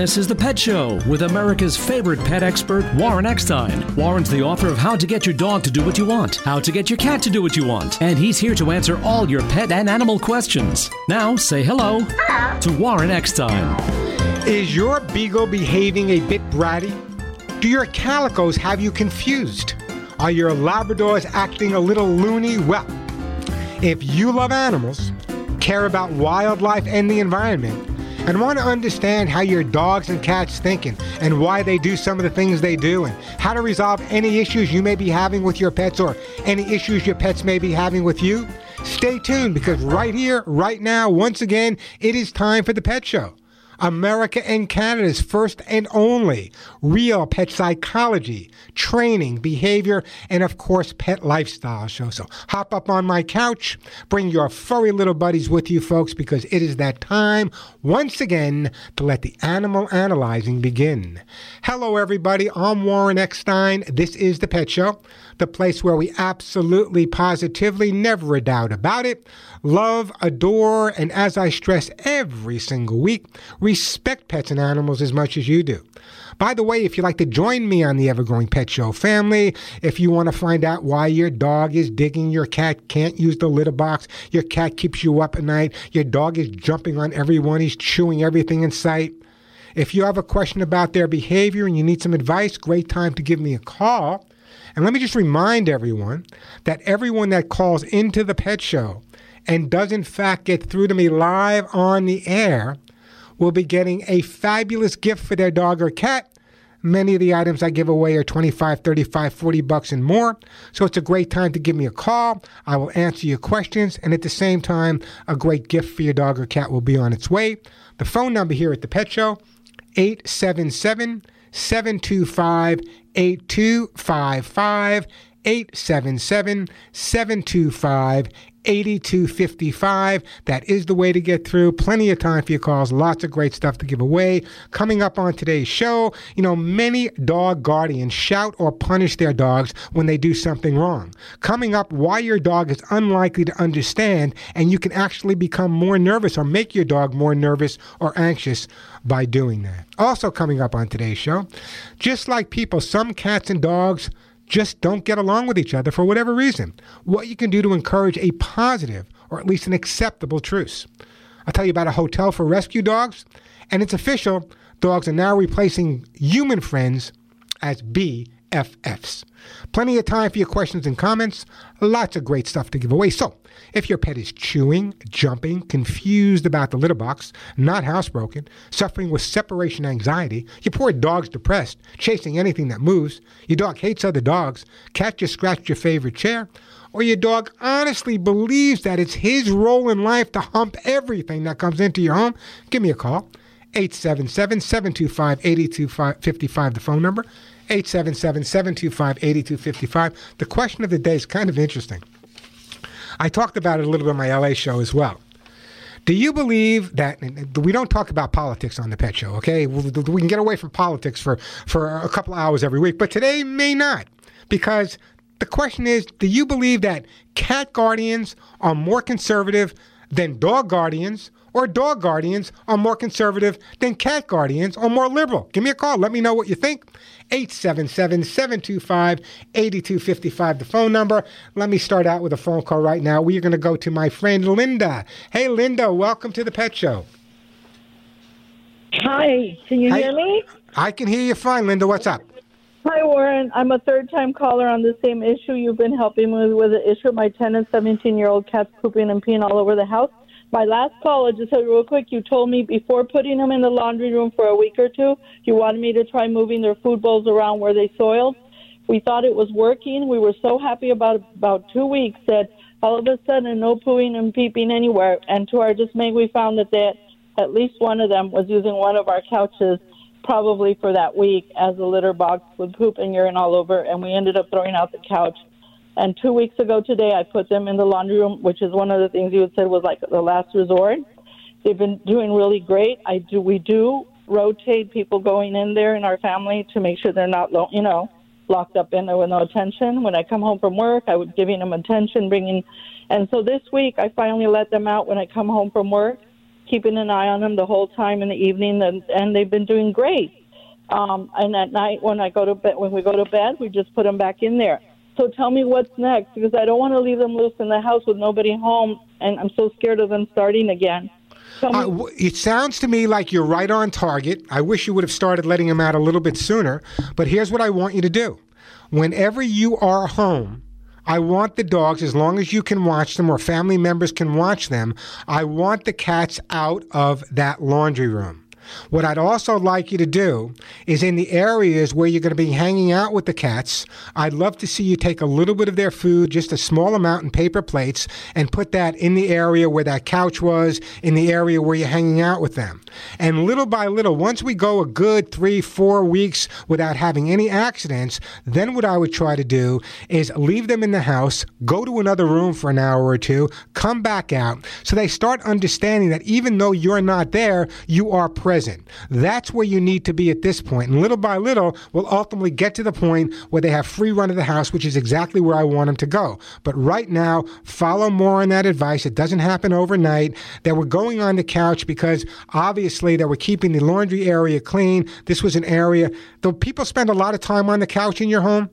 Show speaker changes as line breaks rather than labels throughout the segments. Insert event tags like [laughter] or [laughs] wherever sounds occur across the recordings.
This is The Pet Show with America's favorite pet expert, Warren Eckstein. Warren's the author of How to Get Your Dog to Do What You Want, How to Get Your Cat to Do What You Want, and he's here to answer all your pet and animal questions. Now, say hello to Warren Eckstein.
Is your beagle behaving a bit bratty? Do your calicos have you confused? Are your Labradors acting a little loony? Well, if you love animals, care about wildlife and the environment, and want to understand how your dogs and cats thinking and why they do some of the things they do and how to resolve any issues you may be having with your pets or any issues your pets may be having with you, stay tuned because right here, right now, once again, it is time for the Pet Show. America and Canada's first and only real pet psychology, training, behavior, and of course, pet lifestyle show. So hop up on my couch, bring your furry little buddies with you, folks, because it is that time once again to let the animal analyzing begin. Hello, everybody. I'm Warren Eckstein. This is the Pet Show the place where we absolutely, positively, never a doubt about it, love, adore, and as I stress every single week, respect pets and animals as much as you do. By the way, if you'd like to join me on the Evergrowing Pet Show family, if you want to find out why your dog is digging, your cat can't use the litter box, your cat keeps you up at night, your dog is jumping on everyone, he's chewing everything in sight. If you have a question about their behavior and you need some advice, great time to give me a call. And let me just remind everyone that everyone that calls into the pet show and does in fact get through to me live on the air will be getting a fabulous gift for their dog or cat. Many of the items I give away are 25, 35, 40 bucks and more. So it's a great time to give me a call. I will answer your questions. And at the same time, a great gift for your dog or cat will be on its way. The phone number here at the Pet Show, 877 725 8255 877 725 8255. That is the way to get through. Plenty of time for your calls. Lots of great stuff to give away. Coming up on today's show, you know, many dog guardians shout or punish their dogs when they do something wrong. Coming up, why your dog is unlikely to understand and you can actually become more nervous or make your dog more nervous or anxious by doing that. Also, coming up on today's show, just like people, some cats and dogs just don't get along with each other for whatever reason. What you can do to encourage a positive or at least an acceptable truce. I'll tell you about a hotel for rescue dogs, and it's official. Dogs are now replacing human friends as BFFs. Plenty of time for your questions and comments. Lots of great stuff to give away. So, if your pet is chewing, jumping, confused about the litter box, not housebroken, suffering with separation anxiety, your poor dog's depressed, chasing anything that moves, your dog hates other dogs, cat just scratched your favorite chair, or your dog honestly believes that it's his role in life to hump everything that comes into your home, give me a call. 877 725 8255, the phone number. 877 725 8255. The question of the day is kind of interesting. I talked about it a little bit on my LA show as well. Do you believe that we don't talk about politics on the pet show, okay? We can get away from politics for, for a couple hours every week, but today may not. Because the question is do you believe that cat guardians are more conservative than dog guardians or dog guardians are more conservative than cat guardians or more liberal? Give me a call. Let me know what you think. 877 725 8255, the phone number. Let me start out with a phone call right now. We are going to go to my friend Linda. Hey, Linda, welcome to the Pet Show.
Hi, can you
Hi.
hear me?
I can hear you fine, Linda. What's up?
Hi, Warren. I'm a third time caller on the same issue. You've been helping me with the issue of my 10 and 17 year old cats pooping and peeing all over the house. My last call, I'll just you real quick, you told me before putting them in the laundry room for a week or two, you wanted me to try moving their food bowls around where they soiled. We thought it was working. We were so happy about about two weeks that all of a sudden no pooing and peeping anywhere. And to our dismay, we found that they, at least one of them was using one of our couches probably for that week as a litter box with poop and urine all over, and we ended up throwing out the couch. And two weeks ago today, I put them in the laundry room, which is one of the things you had said was like the last resort. They've been doing really great. I do. We do rotate people going in there in our family to make sure they're not, lo- you know, locked up in there with no attention. When I come home from work, I was giving them attention, bringing, and so this week I finally let them out when I come home from work. Keeping an eye on them the whole time in the evening, and, and they've been doing great. Um, and at night, when I go to bed, when we go to bed, we just put them back in there. So tell me what's next because I don't want to leave them loose in the house with nobody home, and I'm so scared of them starting again.
Uh, it sounds to me like you're right on target. I wish you would have started letting them out a little bit sooner. But here's what I want you to do whenever you are home, I want the dogs, as long as you can watch them or family members can watch them, I want the cats out of that laundry room. What I'd also like you to do is in the areas where you're going to be hanging out with the cats, I'd love to see you take a little bit of their food, just a small amount in paper plates, and put that in the area where that couch was, in the area where you're hanging out with them. And little by little, once we go a good three, four weeks without having any accidents, then what I would try to do is leave them in the house, go to another room for an hour or two, come back out, so they start understanding that even though you're not there, you are present present. That's where you need to be at this point. And little by little, we'll ultimately get to the point where they have free run of the house, which is exactly where I want them to go. But right now, follow more on that advice. It doesn't happen overnight. They were going on the couch because obviously they were keeping the laundry area clean. This was an area, though people spend a lot of time on the couch in your home.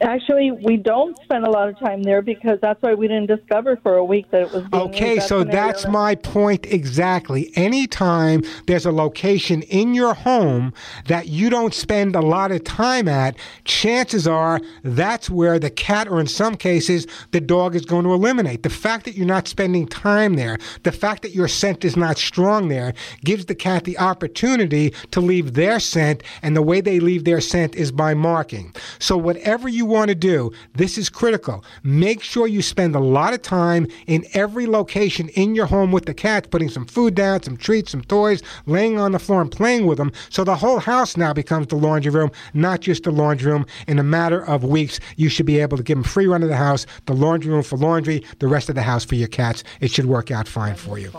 Actually, we don't spend a lot of time there because that's why we didn't discover for a week that it was.
okay, so that's my point exactly. Anytime there's a location in your home that you don't spend a lot of time at, chances are that's where the cat, or in some cases, the dog is going to eliminate. The fact that you're not spending time there, the fact that your scent is not strong there, gives the cat the opportunity to leave their scent, and the way they leave their scent is by marking. So whatever you want to do, this is critical. Make sure you spend a lot of time in every location in your home with the cats, putting some food down, some treats, some toys, laying on the floor and playing with them. So the whole house now becomes the laundry room, not just the laundry room. In a matter of weeks, you should be able to give them free run of the house, the laundry room for laundry, the rest of the house for your cats. It should work out fine for you.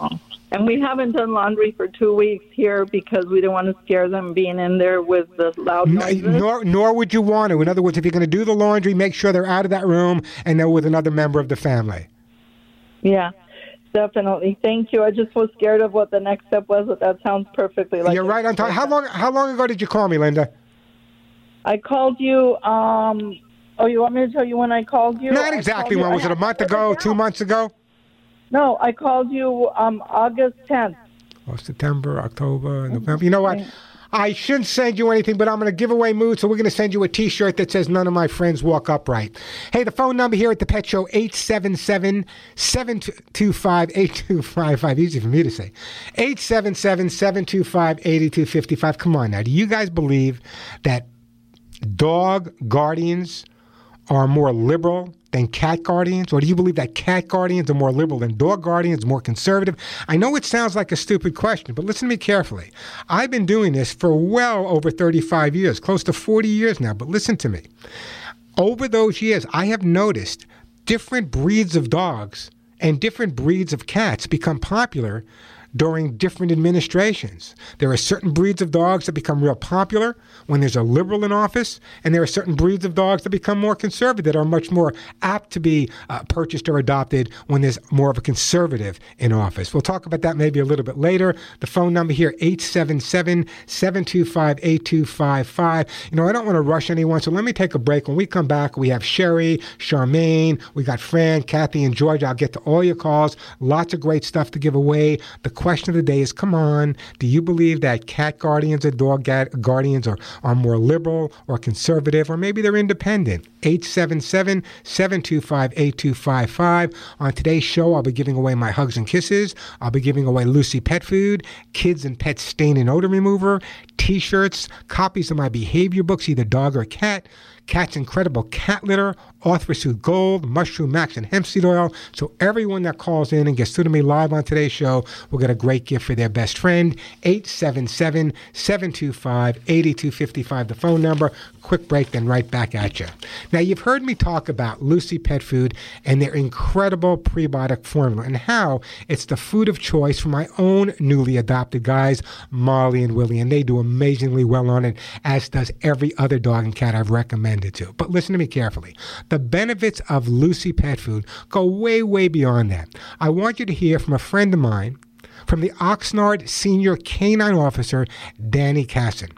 And we haven't done laundry for two weeks here because we didn't want to scare them being in there with the loud noises.
Nor, nor would you want to. In other words, if you're going to do the laundry, make sure they're out of that room and they're with another member of the family.
Yeah. Definitely. Thank you. I just was scared of what the next step was, but that sounds perfectly like
You're right on time. How long how long ago did you call me, Linda?
I called you um oh you want me to tell you when I called you?
Not exactly when was it a month ago, two months ago?
No, I called you um, August 10th.
Oh, September, October, November. You know what? I shouldn't send you anything, but I'm going to give away mood, so we're going to send you a T-shirt that says "None of my friends walk upright." Hey, the phone number here at the Pet Show 877-725-8255. Easy for me to say. 877-725-8255. Come on now, do you guys believe that dog guardians are more liberal than cat guardians? Or do you believe that cat guardians are more liberal than dog guardians, more conservative? I know it sounds like a stupid question, but listen to me carefully. I've been doing this for well over 35 years, close to 40 years now, but listen to me. Over those years, I have noticed different breeds of dogs and different breeds of cats become popular during different administrations. There are certain breeds of dogs that become real popular when there's a liberal in office, and there are certain breeds of dogs that become more conservative, that are much more apt to be uh, purchased or adopted when there's more of a conservative in office. We'll talk about that maybe a little bit later. The phone number here, 877-725-8255. You know, I don't want to rush anyone, so let me take a break. When we come back, we have Sherry, Charmaine, we got Fran, Kathy, and George. I'll get to all your calls. Lots of great stuff to give away. The question of the day is come on, do you believe that cat guardians or dog guardians are, are more liberal or conservative, or maybe they're independent? 877 725 8255. On today's show, I'll be giving away my hugs and kisses. I'll be giving away Lucy Pet Food, Kids and Pet Stain and Odor Remover, t shirts, copies of my behavior books, either dog or cat. Cat's Incredible Cat Litter, Arthritis Gold, Mushroom Max, and hemp seed oil. So everyone that calls in and gets through to me live on today's show will get a great gift for their best friend. 877-725-8255, the phone number. Quick break, then right back at you. Now, you've heard me talk about Lucy Pet Food and their incredible prebiotic formula and how it's the food of choice for my own newly adopted guys, Molly and Willie, and they do amazingly well on it, as does every other dog and cat I've recommended to. But listen to me carefully. The benefits of Lucy Pet Food go way, way beyond that. I want you to hear from a friend of mine from the Oxnard Senior Canine Officer, Danny Casson.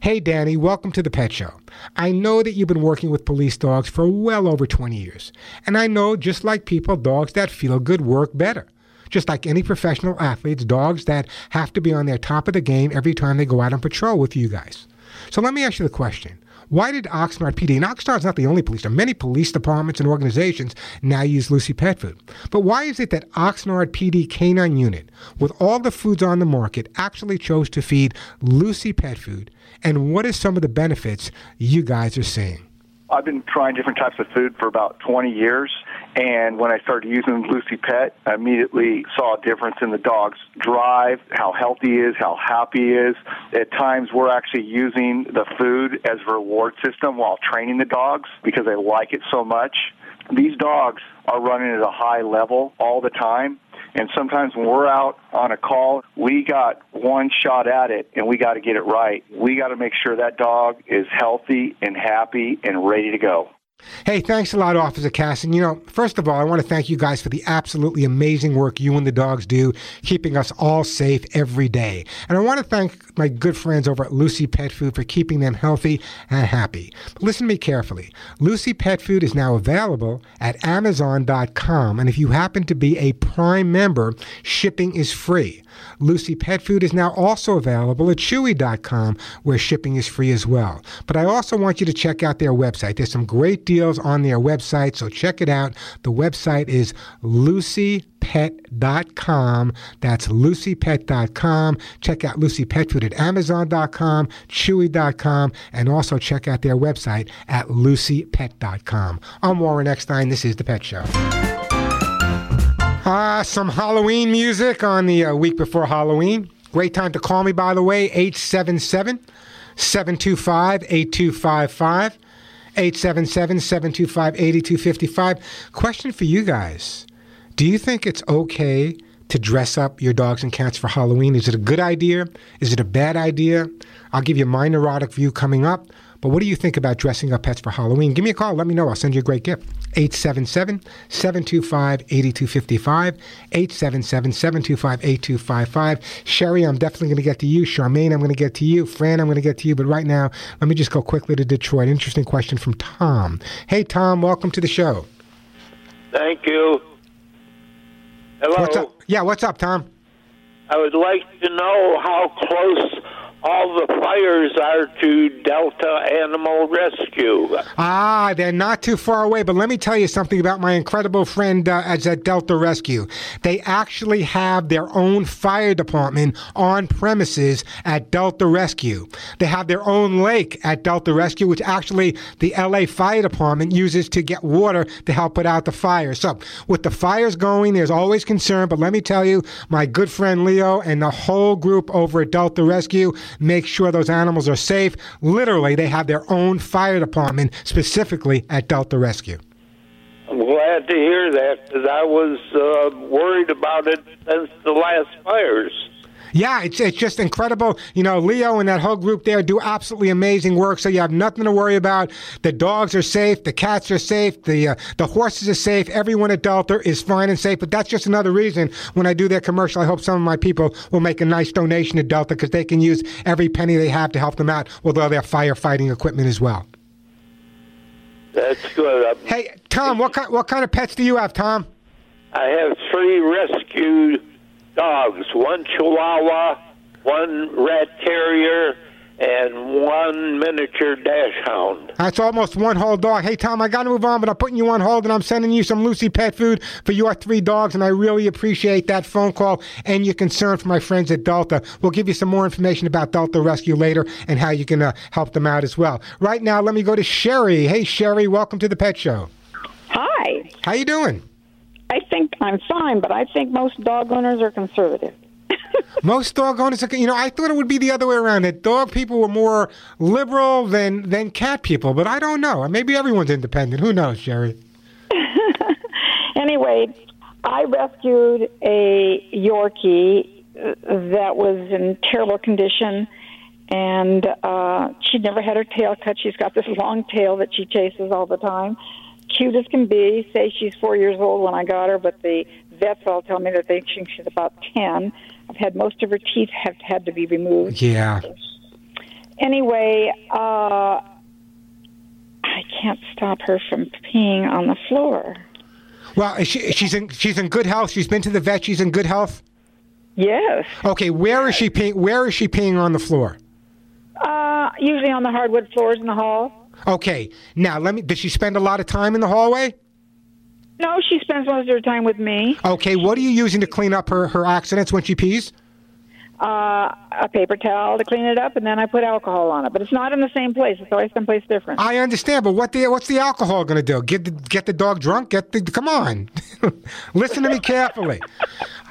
Hey, Danny, welcome to the Pet Show. I know that you've been working with police dogs for well over 20 years. And I know, just like people, dogs that feel good work better. Just like any professional athletes, dogs that have to be on their top of the game every time they go out on patrol with you guys. So let me ask you the question why did Oxnard PD, and Oxnard's not the only police, there many police departments and organizations now use Lucy Pet Food. But why is it that Oxnard PD Canine Unit, with all the foods on the market, actually chose to feed Lucy Pet Food? And what are some of the benefits you guys are seeing?
I've been trying different types of food for about 20 years, and when I started using Lucy Pet, I immediately saw a difference in the dog's drive, how healthy he is, how happy he is. At times, we're actually using the food as a reward system while training the dogs because they like it so much. These dogs are running at a high level all the time, and sometimes when we're out on a call, we got one shot at it and we got to get it right. We got to make sure that dog is healthy and happy and ready to go.
Hey, thanks a lot, Officer Casson. You know, first of all, I want to thank you guys for the absolutely amazing work you and the dogs do, keeping us all safe every day. And I want to thank my good friends over at Lucy Pet Food for keeping them healthy and happy. But listen to me carefully. Lucy Pet Food is now available at Amazon.com, and if you happen to be a Prime member, shipping is free. Lucy Pet Food is now also available at Chewy.com, where shipping is free as well. But I also want you to check out their website. There's some great deals on their website, so check it out. The website is lucypet.com. That's lucypet.com. Check out Lucy Pet Food at amazon.com, chewy.com, and also check out their website at lucypet.com. I'm Warren Eckstein. This is The Pet Show. Ah, uh, some Halloween music on the uh, week before Halloween. Great time to call me, by the way, 877 725 8255. 877 725 8255. Question for you guys Do you think it's okay to dress up your dogs and cats for Halloween? Is it a good idea? Is it a bad idea? I'll give you my neurotic view coming up. But what do you think about dressing up pets for Halloween? Give me a call. Let me know. I'll send you a great gift. 877 725 8255. 877 725 8255. Sherry, I'm definitely going to get to you. Charmaine, I'm going to get to you. Fran, I'm going to get to you. But right now, let me just go quickly to Detroit. Interesting question from Tom. Hey, Tom, welcome to the show.
Thank you. Hello.
What's up? Yeah, what's up, Tom?
I would like to know how close all the fires are to Delta Animal Rescue.
Ah, they're not too far away. But let me tell you something about my incredible friend uh, at Delta Rescue. They actually have their own fire department on premises at Delta Rescue. They have their own lake at Delta Rescue, which actually the LA Fire Department uses to get water to help put out the fire. So, with the fires going, there's always concern. But let me tell you, my good friend Leo and the whole group over at Delta Rescue, make sure those animals are safe. Literally, they have their own fire department specifically at Delta Rescue.
I'm glad to hear that because I was uh, worried about it since the last fires.
Yeah, it's it's just incredible. You know, Leo and that whole group there do absolutely amazing work. So you have nothing to worry about. The dogs are safe, the cats are safe, the uh, the horses are safe. Everyone at Delta is fine and safe. But that's just another reason when I do their commercial, I hope some of my people will make a nice donation to Delta because they can use every penny they have to help them out with all their firefighting equipment as well.
That's good.
Hey, Tom, what kind what kind of pets do you have, Tom?
I have three rescued dogs one Chihuahua, one Rat Terrier, and one miniature dash hound.
That's almost one whole dog. Hey, Tom, I got to move on, but I'm putting you on hold and I'm sending you some Lucy pet food for your three dogs, and I really appreciate that phone call and your concern for my friends at Delta. We'll give you some more information about Delta Rescue later and how you can uh, help them out as well. Right now, let me go to Sherry. Hey, Sherry, welcome to the Pet Show.
Hi.
How you doing?
I think I'm fine, but I think most dog owners are conservative. [laughs]
most dog owners are, you know, I thought it would be the other way around. That dog people were more liberal than than cat people, but I don't know. Maybe everyone's independent. Who knows, Jerry? [laughs]
anyway, I rescued a Yorkie uh, that was in terrible condition, and uh, she'd never had her tail cut. She's got this long tail that she chases all the time cute as can be. Say she's four years old when I got her, but the vets all tell me that they think she's about 10. I've had most of her teeth have had to be removed.
Yeah.
Anyway, uh, I can't stop her from peeing on the floor.
Well, is she, she's in she's in good health. She's been to the vet. She's in good health.
Yes.
Okay, where is she peeing? Where is she peeing on the floor?
Uh, usually on the hardwood floors in the hall.
Okay, now let me. Does she spend a lot of time in the hallway?
No, she spends most of her time with me.
Okay, what are you using to clean up her, her accidents when she pees?
Uh, a paper towel to clean it up, and then I put alcohol on it. But it's not in the same place. It's always someplace different.
I understand, but what the what's the alcohol going to do? Get the get the dog drunk? Get the come on, [laughs] listen to me carefully.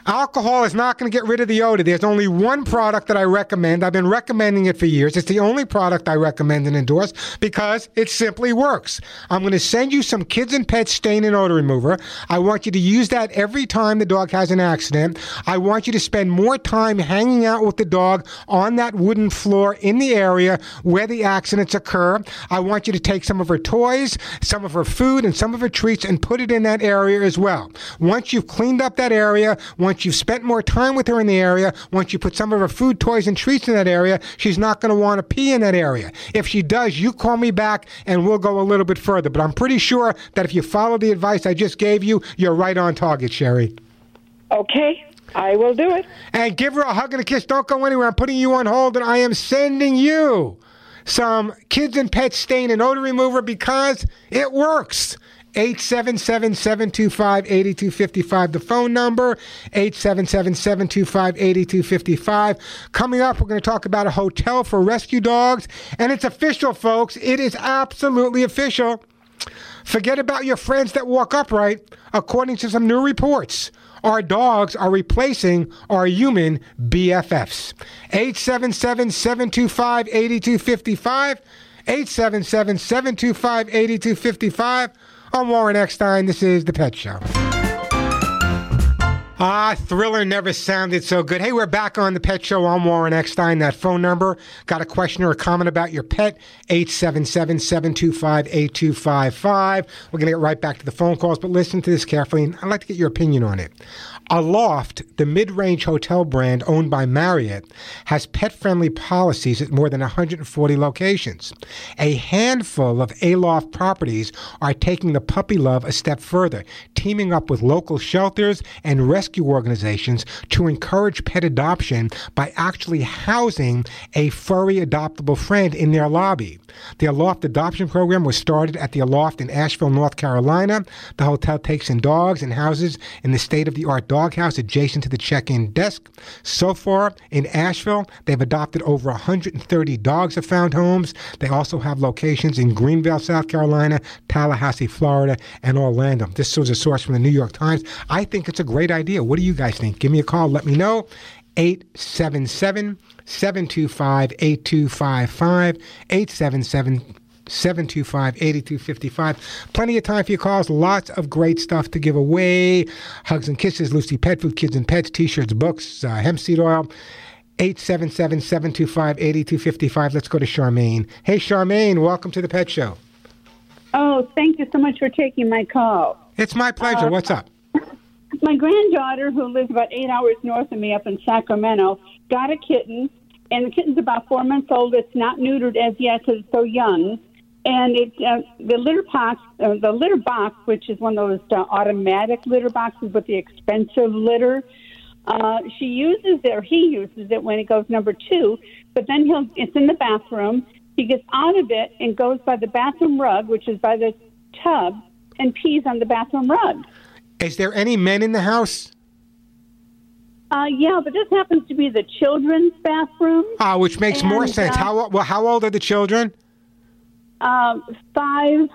Alcohol is not going to get rid of the odor. There's only one product that I recommend. I've been recommending it for years. It's the only product I recommend and endorse because it simply works. I'm going to send you some kids and pets stain and odor remover. I want you to use that every time the dog has an accident. I want you to spend more time hanging out with the dog on that wooden floor in the area where the accidents occur. I want you to take some of her toys, some of her food, and some of her treats and put it in that area as well. Once you've cleaned up that area, once you've spent more time with her in the area, once you put some of her food, toys, and treats in that area, she's not going to want to pee in that area. If she does, you call me back and we'll go a little bit further. But I'm pretty sure that if you follow the advice I just gave you, you're right on target, Sherry.
Okay, I will do it.
And give her a hug and a kiss. Don't go anywhere. I'm putting you on hold, and I am sending you some kids and pets stain and odor remover because it works. 877-725-8255 the phone number 877-725-8255 coming up we're going to talk about a hotel for rescue dogs and it's official folks it is absolutely official forget about your friends that walk upright according to some new reports our dogs are replacing our human BFFs. 877 725 8255. 877 725 8255. I'm Warren Eckstein. This is The Pet Show. Ah, Thriller never sounded so good. Hey, we're back on The Pet Show. I'm Warren Eckstein. That phone number, got a question or a comment about your pet, 877 725 8255. We're going to get right back to the phone calls, but listen to this carefully, and I'd like to get your opinion on it. Aloft, the mid range hotel brand owned by Marriott, has pet friendly policies at more than 140 locations. A handful of Aloft properties are taking the puppy love a step further, teaming up with local shelters and rescue organizations to encourage pet adoption by actually housing a furry adoptable friend in their lobby. The Aloft adoption program was started at the Aloft in Asheville, North Carolina. The hotel takes in dogs and houses in the state of the art doghouse adjacent to the check in desk. So far in Asheville, they've adopted over 130 dogs have found homes. They also have locations in Greenville, South Carolina, Tallahassee, Florida, and Orlando. This was a source from the New York Times. I think it's a great idea. What do you guys think? Give me a call. Let me know. 877 725 8255. 877 725 8255. Plenty of time for your calls. Lots of great stuff to give away. Hugs and kisses, Lucy Pet Food, Kids and Pets, t shirts, books, uh, hemp seed oil. 877 725 8255. Let's go to Charmaine. Hey, Charmaine, welcome to the Pet Show.
Oh, thank you so much for taking my call.
It's my pleasure.
Uh,
What's up? [laughs]
My granddaughter, who lives about eight hours north of me up in Sacramento, got a kitten, and the kitten's about four months old. It's not neutered as yet because it's so young. And it, uh, the litter box, uh, the litter box, which is one of those uh, automatic litter boxes with the expensive litter, uh, she uses it, or he uses it when it goes number two. But then he'll, it's in the bathroom. He gets out of it and goes by the bathroom rug, which is by the tub, and pees on the bathroom rug.
Is there any men in the house?
Uh, yeah, but this happens to be the children's bathroom.
Ah, which makes more sense.
uh,
How well? How old are the children?
Um, five,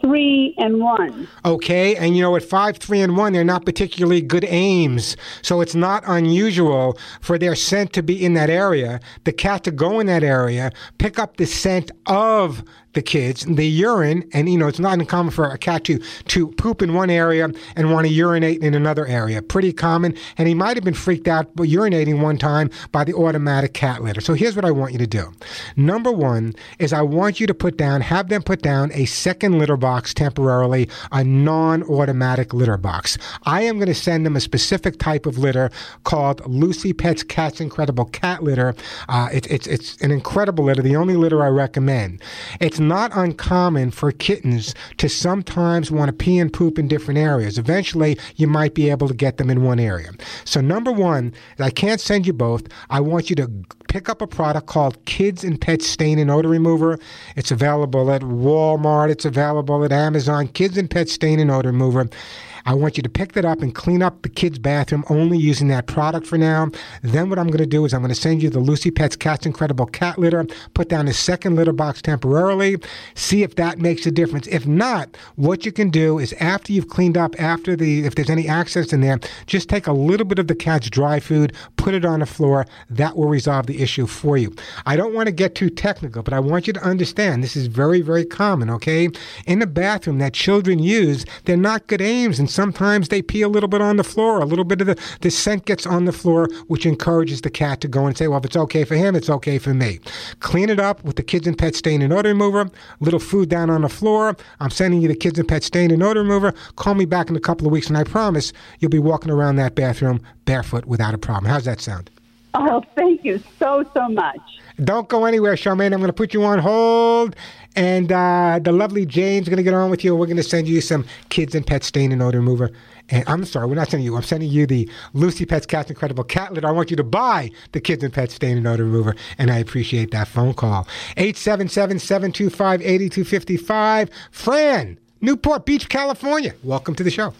three, and one.
Okay, and you know at five, three, and one, they're not particularly good aims, so it's not unusual for their scent to be in that area. The cat to go in that area, pick up the scent of the kids. The urine and you know it's not uncommon for a cat to to poop in one area and want to urinate in another area. Pretty common and he might have been freaked out by urinating one time by the automatic cat litter. So here's what i want you to do. Number one is i want you to put down have them put down a second litter box temporarily a non-automatic litter box. I am going to send them a specific type of litter called lucy pets cats incredible cat litter. Uh, it, it's it's an incredible litter the only litter i recommend. It's not uncommon for kittens to sometimes want to pee and poop in different areas. Eventually, you might be able to get them in one area. So, number one, I can't send you both. I want you to pick up a product called Kids and Pets Stain and Odor Remover. It's available at Walmart, it's available at Amazon. Kids and Pets Stain and Odor Remover. I want you to pick that up and clean up the kids' bathroom only using that product for now. Then what I'm going to do is I'm going to send you the Lucy Pets Cats Incredible Cat Litter, put down a second litter box temporarily, see if that makes a difference. If not, what you can do is after you've cleaned up, after the if there's any access in there, just take a little bit of the cat's dry food, put it on the floor. That will resolve the issue for you. I don't want to get too technical, but I want you to understand this is very, very common, okay? In the bathroom that children use, they're not good aims and sometimes they pee a little bit on the floor. A little bit of the, the scent gets on the floor, which encourages the cat to go and say, well, if it's okay for him, it's okay for me. Clean it up with the Kids and Pet Stain and Odor Remover. Little food down on the floor. I'm sending you the Kids and Pet Stain and Odor Remover. Call me back in a couple of weeks, and I promise you'll be walking around that bathroom barefoot without a problem. How's that sound?
Oh, thank you so, so much.
Don't go anywhere, Charmaine. I'm going to put you on hold. And uh, the lovely Jane's going to get on with you. We're going to send you some kids and pet stain and odor remover. And I'm sorry, we're not sending you. I'm sending you the Lucy Pets Cats Incredible Cat Litter. I want you to buy the Kids and Pet Stain and Odor Remover. And I appreciate that phone call. 877 725 8255. Fran, Newport Beach, California. Welcome to the show.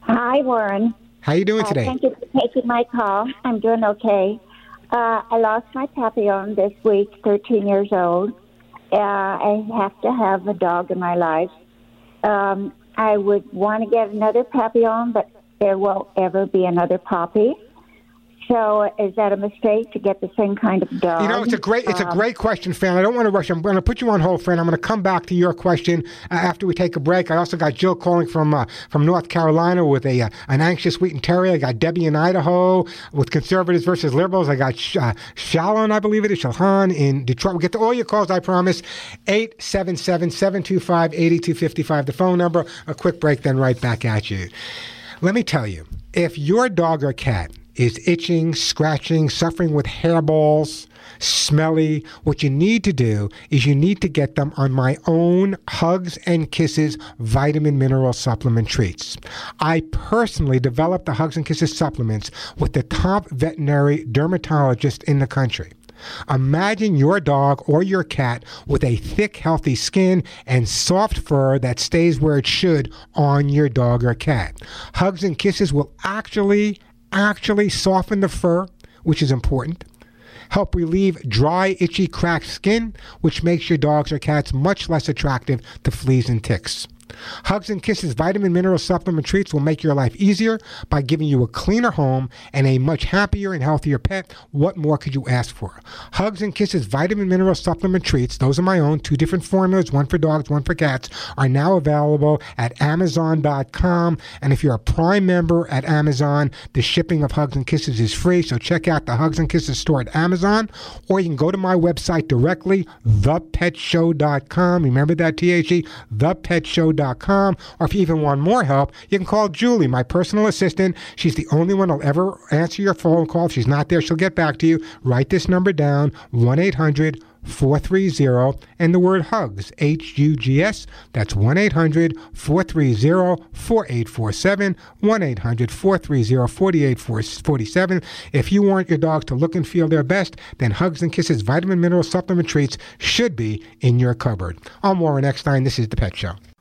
Hi, Warren.
How you doing
Uh,
today?
thank you for taking my call. I'm doing okay. Uh, I lost my papillon this week, 13 years old. Uh, I have to have a dog in my life. Um, I would want to get another papillon, but there won't ever be another poppy. So, is that a mistake to get the same kind of dog?
You know, it's a great it's a
Um,
great question, Fran. I don't want to rush. I'm going to put you on hold, Fran. I'm going to come back to your question uh, after we take a break. I also got Jill calling from uh, from North Carolina with a uh, an anxious Wheaten Terrier. I got Debbie in Idaho with conservatives versus liberals. I got Sh- uh, Shalon, I believe it is Shalhan in Detroit. We'll get to all your calls, I promise. 877-725-8255, the phone number. A quick break, then right back at you. Let me tell you, if your dog or cat is itching, scratching, suffering with hairballs, smelly, what you need to do is you need to get them on my own Hugs and Kisses vitamin mineral supplement treats. I personally developed the Hugs and Kisses supplements with the top veterinary dermatologist in the country. Imagine your dog or your cat with a thick, healthy skin and soft fur that stays where it should on your dog or cat. Hugs and kisses will actually, actually soften the fur, which is important. Help relieve dry, itchy, cracked skin, which makes your dogs or cats much less attractive to fleas and ticks. Hugs and Kisses vitamin mineral supplement treats will make your life easier by giving you a cleaner home and a much happier and healthier pet. What more could you ask for? Hugs and Kisses vitamin mineral supplement treats, those are my own, two different formulas, one for dogs, one for cats, are now available at Amazon.com. And if you're a Prime member at Amazon, the shipping of Hugs and Kisses is free. So check out the Hugs and Kisses store at Amazon, or you can go to my website directly, thepetshow.com. Remember that, T-H-E, thepetshow.com. Or if you even want more help, you can call Julie, my personal assistant. She's the only one who'll ever answer your phone call. If she's not there, she'll get back to you. Write this number down, 1-800- 430 and the word hugs H U G S that's 1-800-430-4847 1-800-430-4847 if you want your dogs to look and feel their best then Hugs and Kisses vitamin mineral supplement treats should be in your cupboard I'm Warren Eckstein this is the Pet Show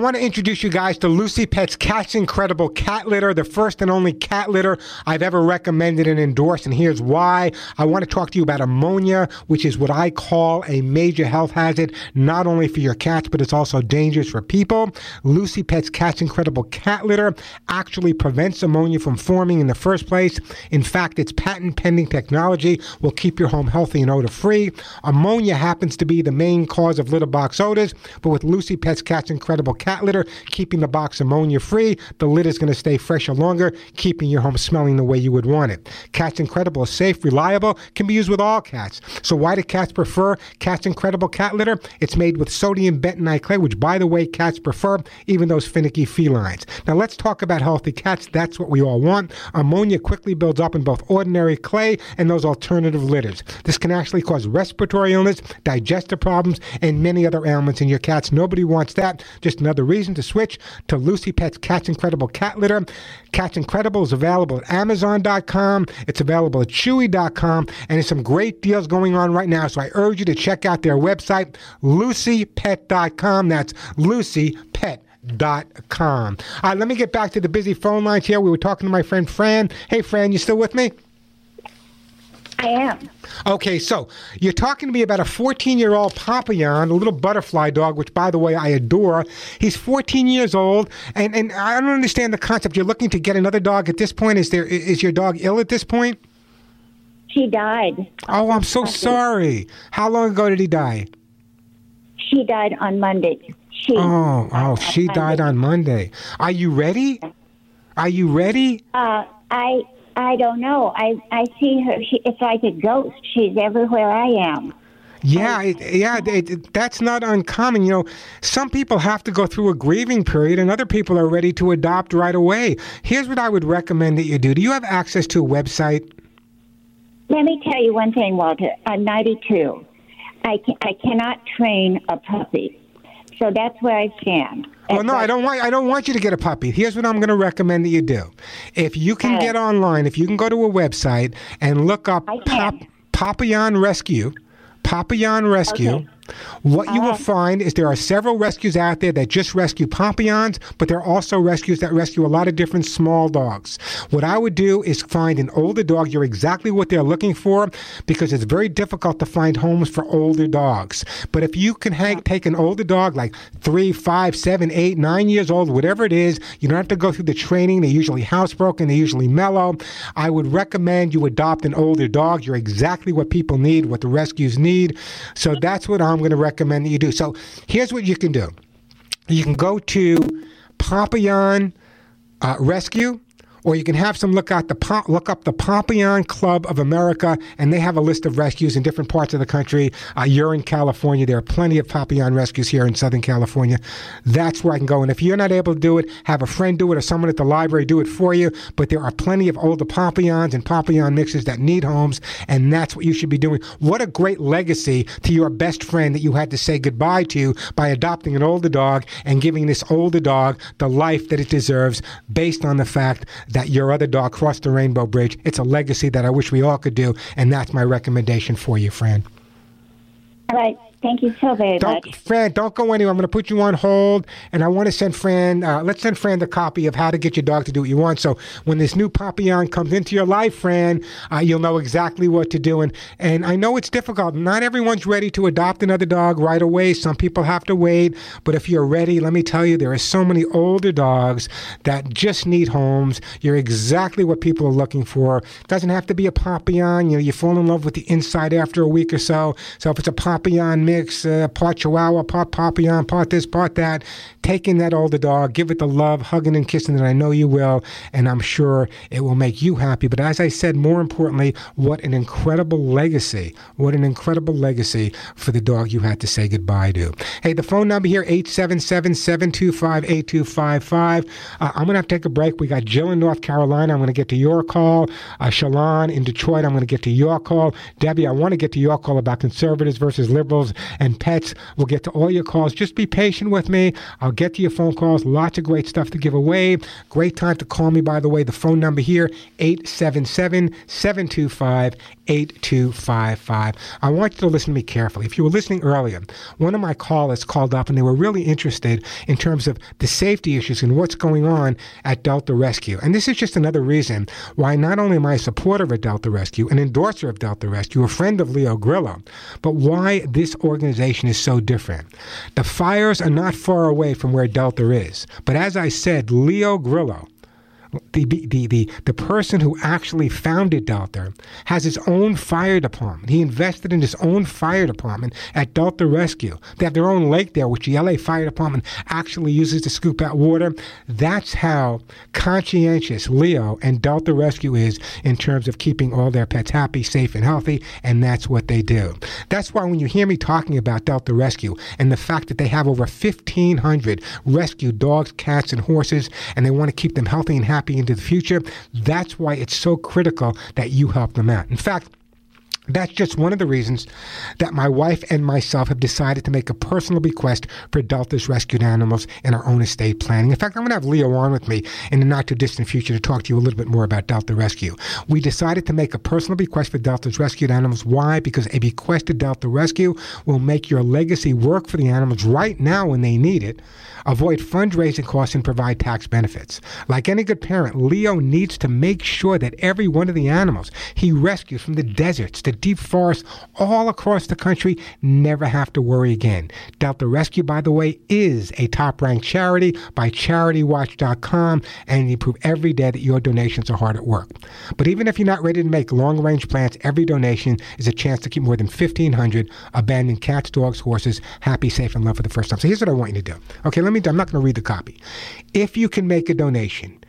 I want to introduce you guys to Lucy Pet's Cat's Incredible Cat Litter, the first and only cat litter I've ever recommended and endorsed, and here's why. I want to talk to you about ammonia, which is what I call a major health hazard, not only for your cats, but it's also dangerous for people. Lucy Pet's Cat's Incredible Cat Litter actually prevents ammonia from forming in the first place. In fact, its patent pending technology will keep your home healthy and odor free. Ammonia happens to be the main cause of litter box odors, but with Lucy Pet's Cat's Incredible cat litter, keeping the box ammonia free. The lid is going to stay fresher longer, keeping your home smelling the way you would want it. Cat's Incredible is safe, reliable, can be used with all cats. So why do cats prefer Cat's Incredible cat litter? It's made with sodium bentonite clay, which, by the way, cats prefer, even those finicky felines. Now let's talk about healthy cats. That's what we all want. Ammonia quickly builds up in both ordinary clay and those alternative litters. This can actually cause respiratory illness, digestive problems, and many other ailments in your cats. Nobody wants that. Just another reason to switch to Lucy Pet's Cat's Incredible Cat Litter. Cat's Incredible is available at Amazon.com. It's available at Chewy.com, and there's some great deals going on right now. So I urge you to check out their website, LucyPet.com. That's LucyPet.com. All right, let me get back to the busy phone lines here. We were talking to my friend Fran. Hey, Fran, you still with me?
I am.
Okay, so you're talking to me about a 14 year old Papillon, a little butterfly dog, which, by the way, I adore. He's 14 years old, and, and I don't understand the concept. You're looking to get another dog at this point. Is there is your dog ill at this point?
She died.
Oh, I'm so sorry. How long ago did he die?
She died on Monday. She.
Oh, oh, she died on Monday. Are you ready? Are you ready?
Uh, I I don't know. I I see her. She, it's like a ghost. She's everywhere I am.
Yeah, it, yeah, it, it- that's not uncommon. You know, some people have to go through a grieving period, and other people are ready to adopt right away. Here's what I would recommend that you do. Do you have access to a website?
Let me tell you one thing, Walter. I'm 92. I can, I cannot train a puppy, so that's where I stand.
Well, no, I don't want. I don't want you to get a puppy. Here's what I'm going to recommend that you do. If you can get online, if you can go to a website and look up Pop. Papillon Rescue, Papillon Rescue.
Okay.
What you will
Uh-huh.
find is there are several rescues out there that just rescue papillons, but there are also rescues that rescue a lot of different small dogs. What I would do is find an older dog. You're exactly what they're looking for because it's very difficult to find homes for older dogs. But if you can hang, take an older dog, like three, five, seven, eight, nine years old, whatever it is, you don't have to go through the training. They're usually housebroken, they're usually mellow. I would recommend you adopt an older dog. You're exactly what people need, what the rescues need. So that's what I'm going to recommend that you do. So here's what you can do you can go to Papillon uh, Rescue, or you can have some look out the look up the Papillon Club of America, and they have a list of rescues in different parts of the country. Uh, you're in California; there are plenty of Papillon rescues here in Southern California. That's where I can go. And if you're not able to do it, have a friend do it, or someone at the library do it for you. But there are plenty of older Papillons and Papillon mixes that need homes, and that's what you should be doing. What a great legacy to your best friend that you had to say goodbye to by adopting an older dog and giving this older dog the life that it deserves based on the fact that your other dog crossed the rainbow bridge. It's a legacy that I wish we all could do, and that's my recommendation for you, Fran.
All right. Thank you so very
Don't,
much.
Fran, don't go anywhere. I'm going to put you on hold, and I want to send Fran. Uh, let's send Fran the copy of how to get your dog to do what you want. So when this new Papillon comes into your life, Fran, uh, you'll know exactly what to do. And and I know it's difficult. Not everyone's ready to adopt another dog right away. Some people have to wait. But if you're ready, let me tell you, there are so many older dogs that just need homes. You're exactly what people are looking for. It Doesn't have to be a Papillon. You know, you fall in love with the inside after a week or so. So if it's a Papillon mix uh, part Chihuahua, part Papillon, part this, part that. Taking that older dog, give it the love, hugging and kissing that I know you will, and I'm sure it will make you happy. But as I said, more importantly, what an incredible legacy. What an incredible legacy for the dog you had to say goodbye to. Hey, the phone number here, 877 725 8255. Uh, I'm going to have to take a break. We got Jill in North Carolina. I'm going to get to your call. Uh, Shalon in Detroit. I'm going to get to your call. Debbie, I want to get to your call about conservatives versus liberals and pets. We'll get to all your calls. Just be patient with me. I'll get to your phone calls. Lots of great stuff to give away. Great time to call me, by the way. The phone number here, 877 725 8255. I want you to listen to me carefully. If you were listening earlier, one of my callers called up and they were really interested in terms of the safety issues and what's going on at Delta Rescue. And this is just another reason why not only am I a supporter of Delta Rescue, an endorser of Delta Rescue, a friend of Leo Grillo, but why this organization is so different. The fires are not far away from where Delta is. But as I said, Leo Grillo, the, the, the, the person who actually founded Delta has his own fire department. He invested in his own fire department at Delta Rescue. They have their own lake there, which the LA Fire Department actually uses to scoop out water. That's how conscientious Leo and Delta Rescue is in terms of keeping all their pets happy, safe, and healthy, and that's what they do. That's why when you hear me talking about Delta Rescue and the fact that they have over 1,500 rescued dogs, cats, and horses, and they want to keep them healthy and happy into the future. That's why it's so critical that you help them out. In fact, that's just one of the reasons that my wife and myself have decided to make a personal bequest for Delta's rescued animals in our own estate planning. In fact, I'm going to have Leo on with me in the not too distant future to talk to you a little bit more about Delta Rescue. We decided to make a personal bequest for Delta's rescued animals. Why? Because a bequest to Delta Rescue will make your legacy work for the animals right now when they need it, avoid fundraising costs, and provide tax benefits. Like any good parent, Leo needs to make sure that every one of the animals he rescues from the deserts, the deep forests all across the country never have to worry again. Delta Rescue, by the way, is a top ranked charity by CharityWatch.com, and you prove every day that your donations are hard at work. But even if you're not ready to make long range plans, every donation is a chance to keep more than 1,500 abandoned cats, dogs, horses happy, safe, and loved for the first time. So here's what I want you to do. Okay, let me, I'm not going to read the copy. If you can make a donation,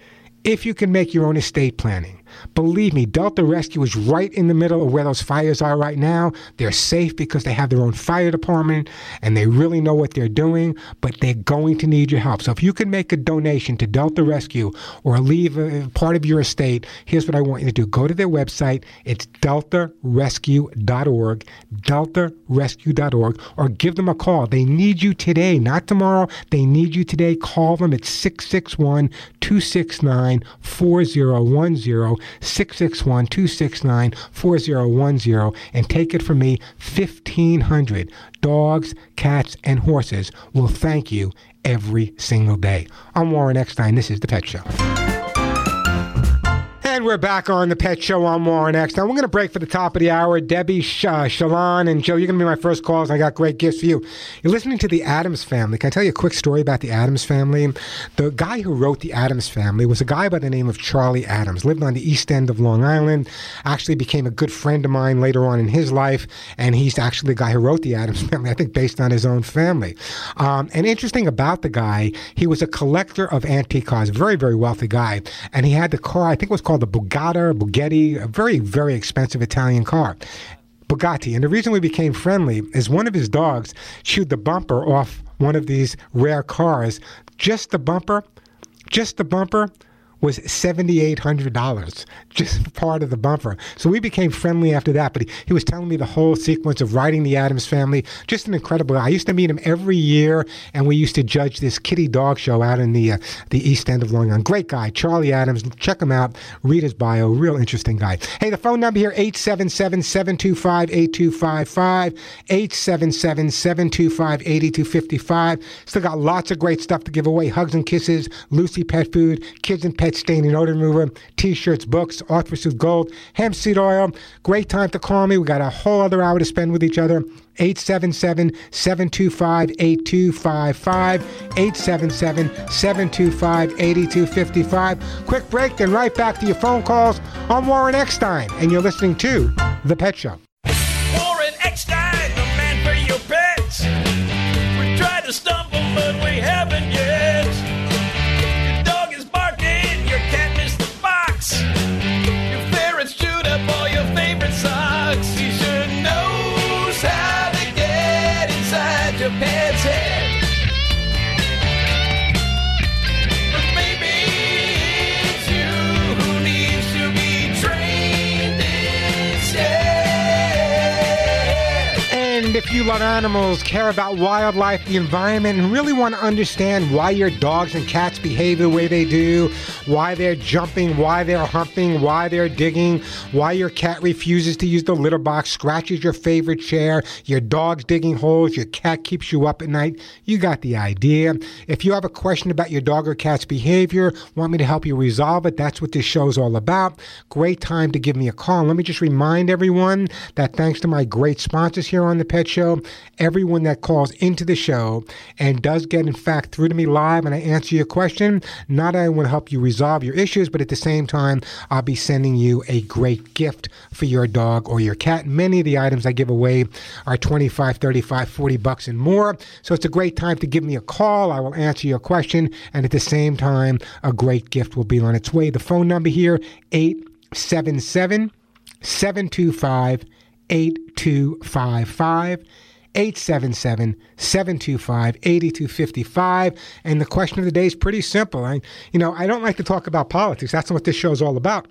if you can make your own estate planning, Believe me, Delta Rescue is right in the middle of where those fires are right now. They're safe because they have their own fire department and they really know what they're doing, but they're going to need your help. So if you can make a donation to Delta Rescue or leave a part of your estate, here's what I want you to do. Go to their website. It's deltarescue.org, deltarescue.org, or give them a call. They need you today, not tomorrow. They need you today. Call them at 661 269 4010. 661 269 4010 and take it from me 1,500 dogs, cats, and horses will thank you every single day. I'm Warren Eckstein. This is The Pet Show. We're back on the Pet Show on Warren X. Now, we're going to break for the top of the hour. Debbie, Sh- uh, Shalon, and Joe, you're going to be my first calls. I got great gifts for you. You're listening to the Addams Family. Can I tell you a quick story about the Addams Family? The guy who wrote the Addams Family was a guy by the name of Charlie Addams. Lived on the east end of Long Island. Actually became a good friend of mine later on in his life. And he's actually the guy who wrote the Addams Family, I think based on his own family. Um, and interesting about the guy, he was a collector of antique cars. Very, very wealthy guy. And he had the car, I think it was called the Bugatti, Bugatti, a very, very expensive Italian car. Bugatti. And the reason we became friendly is one of his dogs chewed the bumper off one of these rare cars. Just the bumper, just the bumper was $7,800, just part of the bumper. So we became friendly after that. But he, he was telling me the whole sequence of writing the Addams family. Just an incredible guy. I used to meet him every year, and we used to judge this kitty dog show out in the, uh, the East End of Long Island. Great guy, Charlie Addams. Check him out. Read his bio. Real interesting guy. Hey, the phone number here, 877 725 8255. 877 725 8255. Still got lots of great stuff to give away. Hugs and kisses, Lucy Pet Food, Kids and Pet stain and odor remover, t-shirts, books, ArthroSoothe gold, hemp seed oil. Great time to call me. We got a whole other hour to spend with each other. 877-725-8255 877-725-8255 quick break then right back to your phone calls i'm warren eckstein and you're listening to the pet show
warren eckstein
love animals, care about wildlife, the environment, and really want to understand why your dogs and cats behave the way they do, why they're jumping, why they're humping, why they're digging, why your cat refuses to use the litter box, scratches your favorite chair, your dog's digging holes, your cat keeps you up at night, you got the idea. If you have a question about your dog or cat's behavior, want me to help you resolve it, that's what this show's all about. Great time to give me a call. let me just remind everyone that thanks to my great sponsors here on the Pet Show, everyone that calls into the show and does get, in fact, through to me live and I answer your question, not only will help you resolve your issues, but at the same time, I'll be sending you a great gift for your dog or your cat. Many of the items I give away are 25, 35, 40 bucks and more. So it's a great time to give me a call. I will answer your question. And at the same time, a great gift will be on its way. The phone number here, 877 725 8255. 877 725 8255. And the question of the day is pretty simple. I, you know, I don't like to talk about politics. That's not what this show is all about.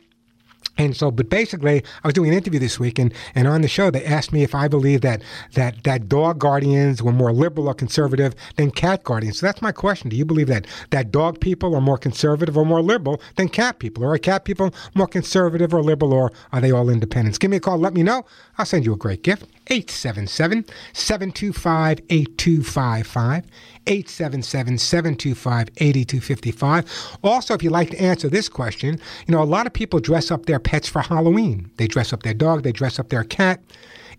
And so, but basically, I was doing an interview this week, and, and on the show, they asked me if I believe that, that, that dog guardians were more liberal or conservative than cat guardians. So that's my question. Do you believe that, that dog people are more conservative or more liberal than cat people? Or are cat people more conservative or liberal, or are they all independents? Give me a call. Let me know. I'll send you a great gift. 877 725 8255. 877 725 8255. Also, if you'd like to answer this question, you know, a lot of people dress up their pets for Halloween. They dress up their dog, they dress up their cat.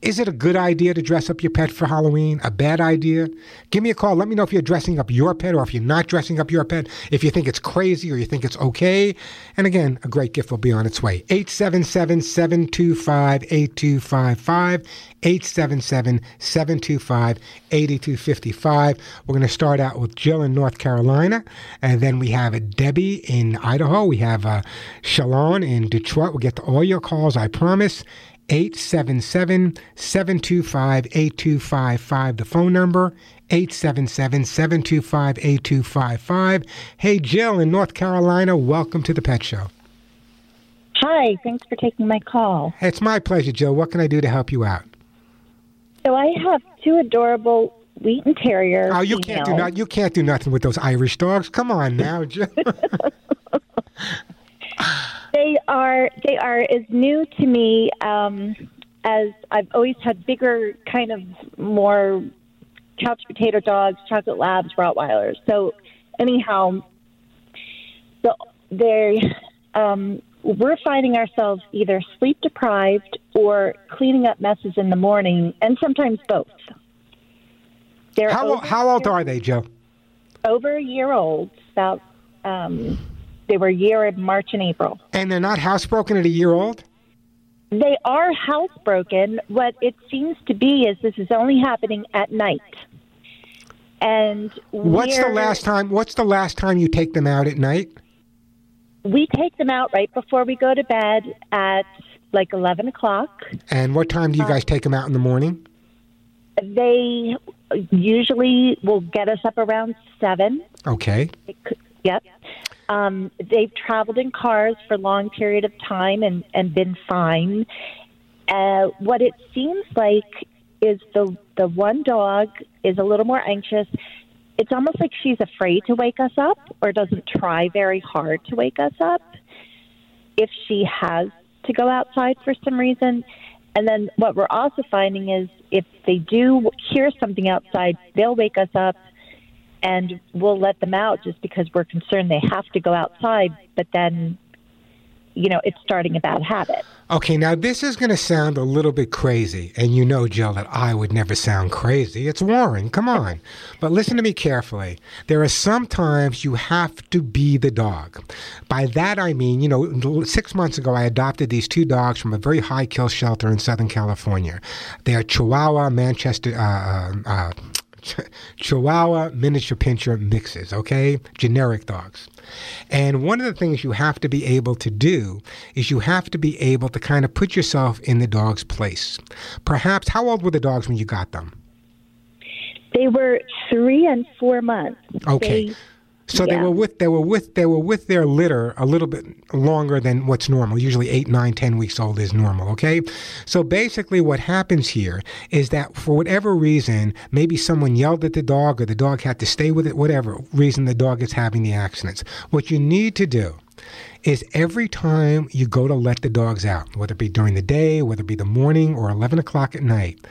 Is it a good idea to dress up your pet for Halloween? A bad idea? Give me a call. Let me know if you're dressing up your pet or if you're not dressing up your pet, if you think it's crazy or you think it's okay. And again, a great gift will be on its way. 877 725 8255. 877 725 8255. We're going to start out with Jill in North Carolina, and then we have Debbie in Idaho. We have uh, Shalon in Detroit. We'll get to all your calls, I promise. 877 725 8255, the phone number. 877 725 8255. Hey, Jill in North Carolina, welcome to the Pet Show.
Hi, thanks for taking my call.
It's my pleasure, Jill. What can I do to help you out?
So I have two adorable Wheaten Terrier.
Oh, you can't do not, You can't do nothing with those Irish dogs. Come on now, Jill. [laughs] [laughs]
they are they are as new to me um, as I've always had bigger, kind of more couch potato dogs, chocolate labs, Rottweilers. So anyhow, so they um, we're finding ourselves either sleep deprived or cleaning up messes in the morning, and sometimes both.
They're how, how old are they, Joe?
Over a year old, about um, they were year in March and April.
And they're not housebroken at a year old?
They are housebroken. What it seems to be is this is only happening at night. And
what's the last time? What's the last time you take them out at night?
We take them out right before we go to bed at like eleven o'clock.
And what time do you uh, guys take them out in the morning?
They usually will get us up around seven.
Okay.
Could, yep. Um, they've traveled in cars for a long period of time and, and been fine. Uh, what it seems like is the the one dog is a little more anxious. It's almost like she's afraid to wake us up or doesn't try very hard to wake us up. If she has to go outside for some reason, and then what we're also finding is if they do hear something outside, they'll wake us up and we'll let them out just because we're concerned they have to go outside, but then, you know, it's starting a bad habit.
Okay, now this is going to sound a little bit crazy, and you know, Jill, that I would never sound crazy. It's Warren, come on. But listen to me carefully. There are some times you have to be the dog. By that I mean, you know, six months ago I adopted these two dogs from a very high kill shelter in Southern California. They are Chihuahua, Manchester, uh, uh, uh Chihuahua miniature pinscher mixes, okay? Generic dogs. And one of the things you have to be able to do is you have to be able to kind of put yourself in the dog's place. Perhaps, how old were the dogs when you got them?
They were three and four months.
Okay.
They,
So they were with they were with they were with their litter a little bit longer than what's normal. Usually eight, nine, ten weeks old is normal. Okay, so basically what happens here is that for whatever reason, maybe someone yelled at the dog or the dog had to stay with it. Whatever reason the dog is having the accidents, what you need to do is every time you go to let the dogs out, whether it be during the day, whether it be the morning or eleven o'clock at night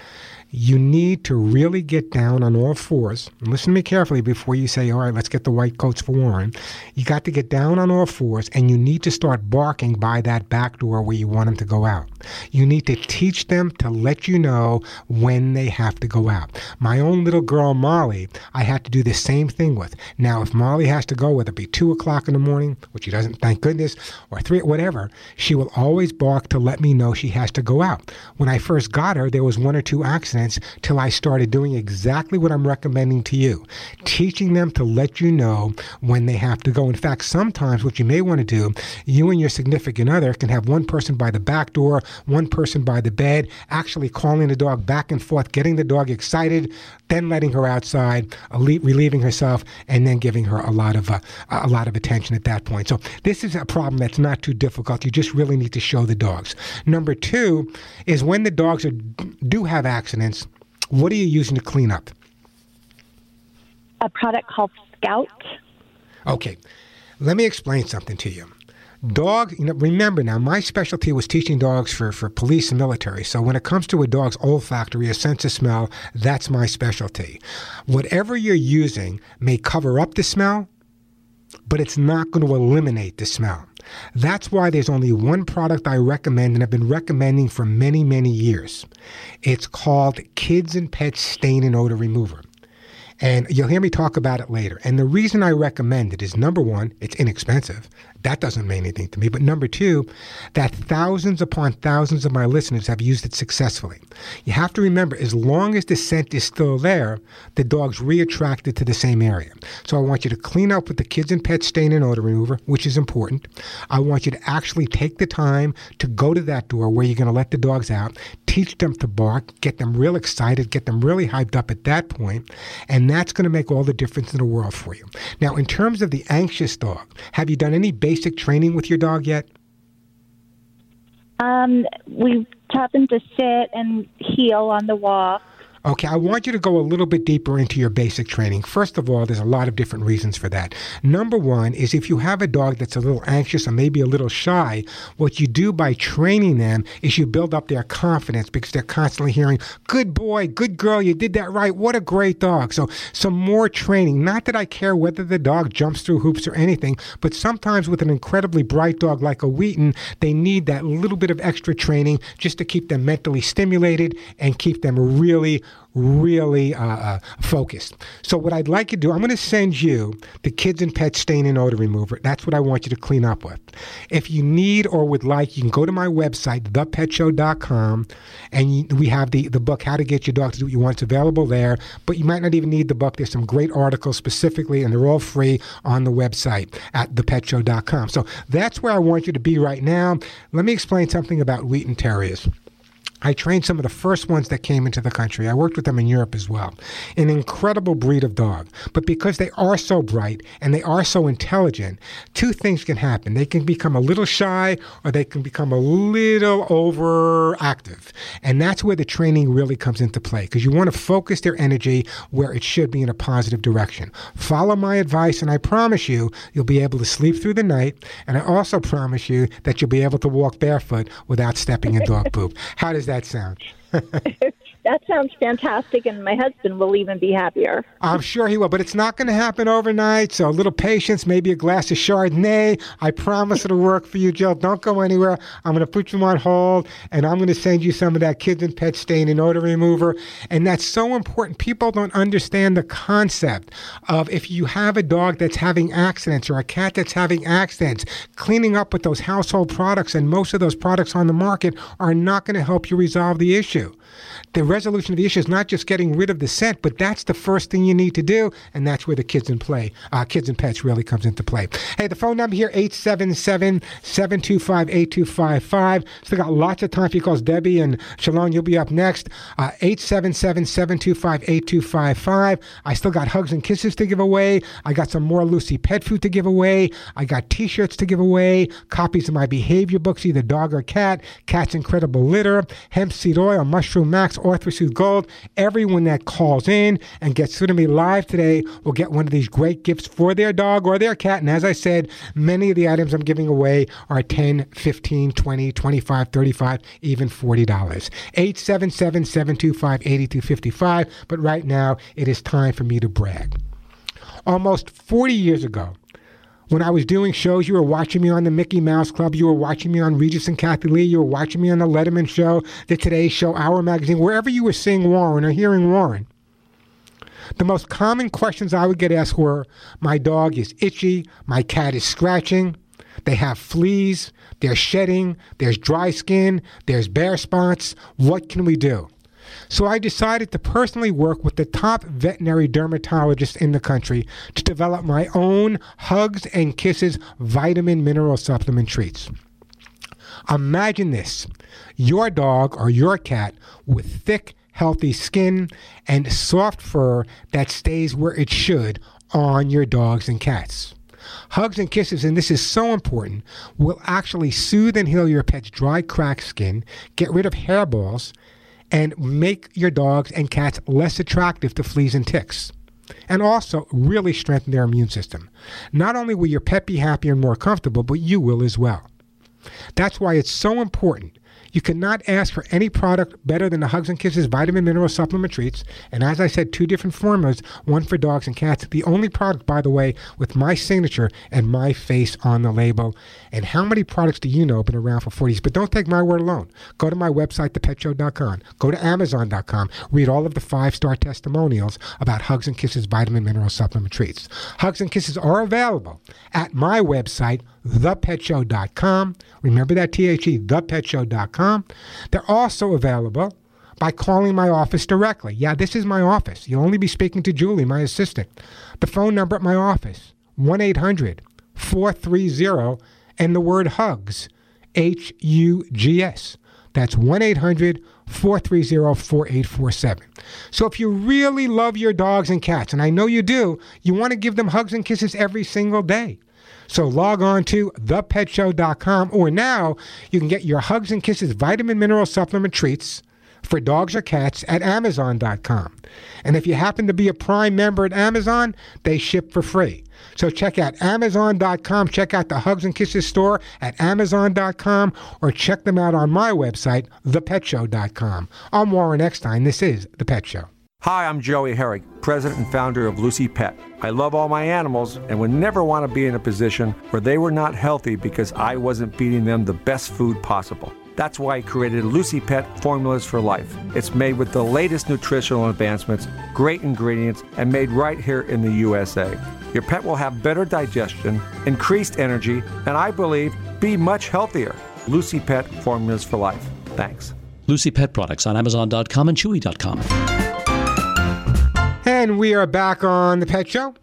you need to really get down on all fours. Listen to me carefully before you say, all right, let's get the white coats for Warren. You got to get down on all fours and you need to start barking by that back door where you want them to go out. You need to teach them to let you know when they have to go out. My own little girl, Molly, I had to do the same thing with. Now, if Molly has to go, whether it be two o'clock in the morning, which she doesn't, thank goodness, or three, whatever, she will always bark to let me know she has to go out. When I first got her, there was one or two accidents till I started doing exactly what I'm recommending to you, teaching them to let you know when they have to go. In fact, sometimes what you may want to do, you and your significant other can have one person by the back door, one person by the bed, actually calling the dog back and forth, getting the dog excited, then letting her outside, relieving herself, and then giving her a lot of uh, a lot of attention at that point. So this is a problem that's not too difficult. You just really need to show the dogs. Number two is when the dogs are, do have accidents. What are you using to clean up?
A product called Scout.
Okay, let me explain something to you. Dog, you know, remember now, my specialty was teaching dogs for, for police and military. So when it comes to a dog's olfactory, a sense of smell, that's my specialty. Whatever you're using may cover up the smell, but it's not going to eliminate the smell. That's why there's only one product I recommend and I've been recommending for many, many years. It's called Kids and Pets Stain and Odor Remover. And you'll hear me talk about it later. And the reason I recommend it is number one, it's inexpensive. That doesn't mean anything to me. But number two, that thousands upon thousands of my listeners have used it successfully. You have to remember, as long as the scent is still there, the dog's reattracted to the same area. So I want you to clean up with the kids and pet stain and odor remover, which is important. I want you to actually take the time to go to that door where you're going to let the dogs out, teach them to bark, get them real excited, get them really hyped up at that point, and that's going to make all the difference in the world for you. Now, in terms of the anxious dog, have you done any basic training with your dog yet?
Um, we taught them to sit and heel on the walk.
Okay, I want you to go a little bit deeper into your basic training. First of all, there's a lot of different reasons for that. Number one is if you have a dog that's a little anxious or maybe a little shy, what you do by training them is you build up their confidence because they're constantly hearing, good boy, good girl, you did that right, what a great dog. So, some more training. Not that I care whether the dog jumps through hoops or anything, but sometimes with an incredibly bright dog like a Wheaten, they need that little bit of extra training just to keep them mentally stimulated and keep them really really uh, uh, focused. So what I'd like you to do, I'm going to send you the Kids and Pets Stain and Odor Remover. That's what I want you to clean up with. If you need or would like, you can go to my website, thepetshow.com, and we have the, the book, How to Get Your Dog to Do What You Want. It's available there, but you might not even need the book. There's some great articles specifically, and they're all free on the website at thepetshow.com. So that's where I want you to be right now. Let me explain something about Wheaten Terriers. I trained some of the first ones that came into the country. I worked with them in Europe as well. An incredible breed of dog. But because they are so bright and they are so intelligent, two things can happen. They can become a little shy or they can become a little overactive. And that's where the training really comes into play because you want to focus their energy where it should be in a positive direction. Follow my advice, and I promise you, you'll be able to sleep through the night. And I also promise you that you'll be able to walk barefoot without stepping in dog poop. How does that sound? [laughs]
That sounds fantastic, and my husband will even be happier.
I'm sure he will, but it's not going to happen overnight. So a little patience, maybe a glass of Chardonnay. I promise it'll work for you, Jill. Don't go anywhere. I'm going to put you on hold, and I'm going to send you some of that kids and pet stain and odor remover. And that's so important. People don't understand the concept of if you have a dog that's having accidents or a cat that's having accidents, cleaning up with those household products, and most of those products on the market are not going to help you resolve the issue. The resolution of the issue is not just getting rid of the scent, but that's the first thing you need to do, and that's where the kids in play, uh, kids and pets really comes into play. Hey, the phone number here 877-725-8255. Still got lots of time for your calls. Debbie and Shalon, you'll be up next. Uh, 877-725-8255. I still got hugs and kisses to give away. I got some more Lucy pet food to give away. I got T-shirts to give away. Copies of my behavior books, either dog or cat. Cat's Incredible Litter, hemp seed oil, mushroom max, ArthroSoothe Gold. Everyone that calls in and gets through to me live today will get one of these great gifts for their dog or their cat. And as I said, many of the items I'm giving away are 10, 15, 20, 25, 35, even $40. 877 725 8255. But right now, it is time for me to brag. Almost 40 years ago, when I was doing shows, you were watching me on the Mickey Mouse Club, you were watching me on Regis and Kathie Lee, you were watching me on the Letterman Show, the Today Show, Our Magazine, wherever you were seeing Warren or hearing Warren. The most common questions I would get asked were My dog is itchy, my cat is scratching, they have fleas, they're shedding, there's dry skin, there's bare spots. What can we do? So I decided to personally work with the top veterinary dermatologists in the country to develop my own Hugs and Kisses vitamin mineral supplement treats. Imagine this your dog or your cat with thick, healthy skin and soft fur that stays where it should on your dogs and cats. Hugs and kisses, and this is so important, will actually soothe and heal your pet's dry, cracked skin, get rid of hairballs, and make your dogs and cats less attractive to fleas and ticks. And also really strengthen their immune system. Not only will your pet be happier and more comfortable, but you will as well. That's why it's so important you cannot ask for any product better than the Hugs and Kisses vitamin mineral supplement treats. And as I said, two different formulas, one for dogs and cats. The only product, by the way, with my signature and my face on the label. And how many products do you know have been around for 40 years? But don't take my word alone. Go to my website, thepetshow.com. Go to amazon.com. Read all of the five star testimonials about Hugs and Kisses vitamin mineral supplement treats. Hugs and Kisses are available at my website, thepetshow.com. Remember that THE, thepetshow.com. They're also available by calling my office directly. Yeah, this is my office. You'll only be speaking to Julie, my assistant. The phone number at my office, 1 800 430 and the word hugs, H U G S. That's 1 800 430 4847. So if you really love your dogs and cats, and I know you do, you want to give them hugs and kisses every single day. So log on to thepetshow.com or now you can get your Hugs and Kisses vitamin mineral supplement treats for dogs or cats at amazon.com. And if you happen to be a Prime member at Amazon, they ship for free. So check out amazon.com, check out the Hugs and Kisses store at amazon.com or check them out on my website, thepetshow.com. I'm Warren Eckstein. This is The Pet Show.
Hi, I'm Joey Herrick, president and founder of Lucy Pet. I love all my animals and would never want to be in a position where they were not healthy because I wasn't feeding them the best food possible. That's why I created Lucy Pet Formulas for Life. It's made with the latest nutritional advancements, great ingredients, and made right here in the USA. Your pet will have better digestion, increased energy, and I believe be much healthier. Lucy Pet Formulas for Life. Thanks.
Lucy Pet products on Amazon.com and Chewy.com.
And we are back on the Pet Show.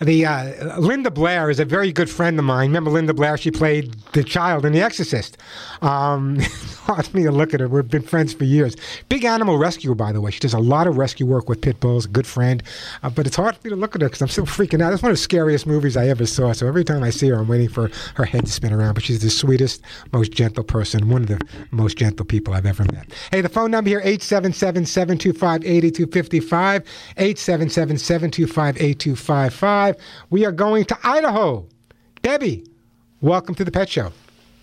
The uh, Linda Blair is a very good friend of mine. Remember Linda Blair? She played the child in The Exorcist. Um, [laughs] for me to look at her. We've been friends for years. Big animal rescuer, by the way. She does a lot of rescue work with pit bulls. Good friend, uh, but it's hard for me to look at her because I'm still freaking out. It's one of the scariest movies I ever saw. So every time I see her, I'm waiting for her head to spin around. But she's the sweetest, most gentle person. One of the most gentle people I've ever met. Hey, the phone number here 877-725-8255. 877-725-8255. We are going to Idaho. Debbie, welcome to the Pet Show.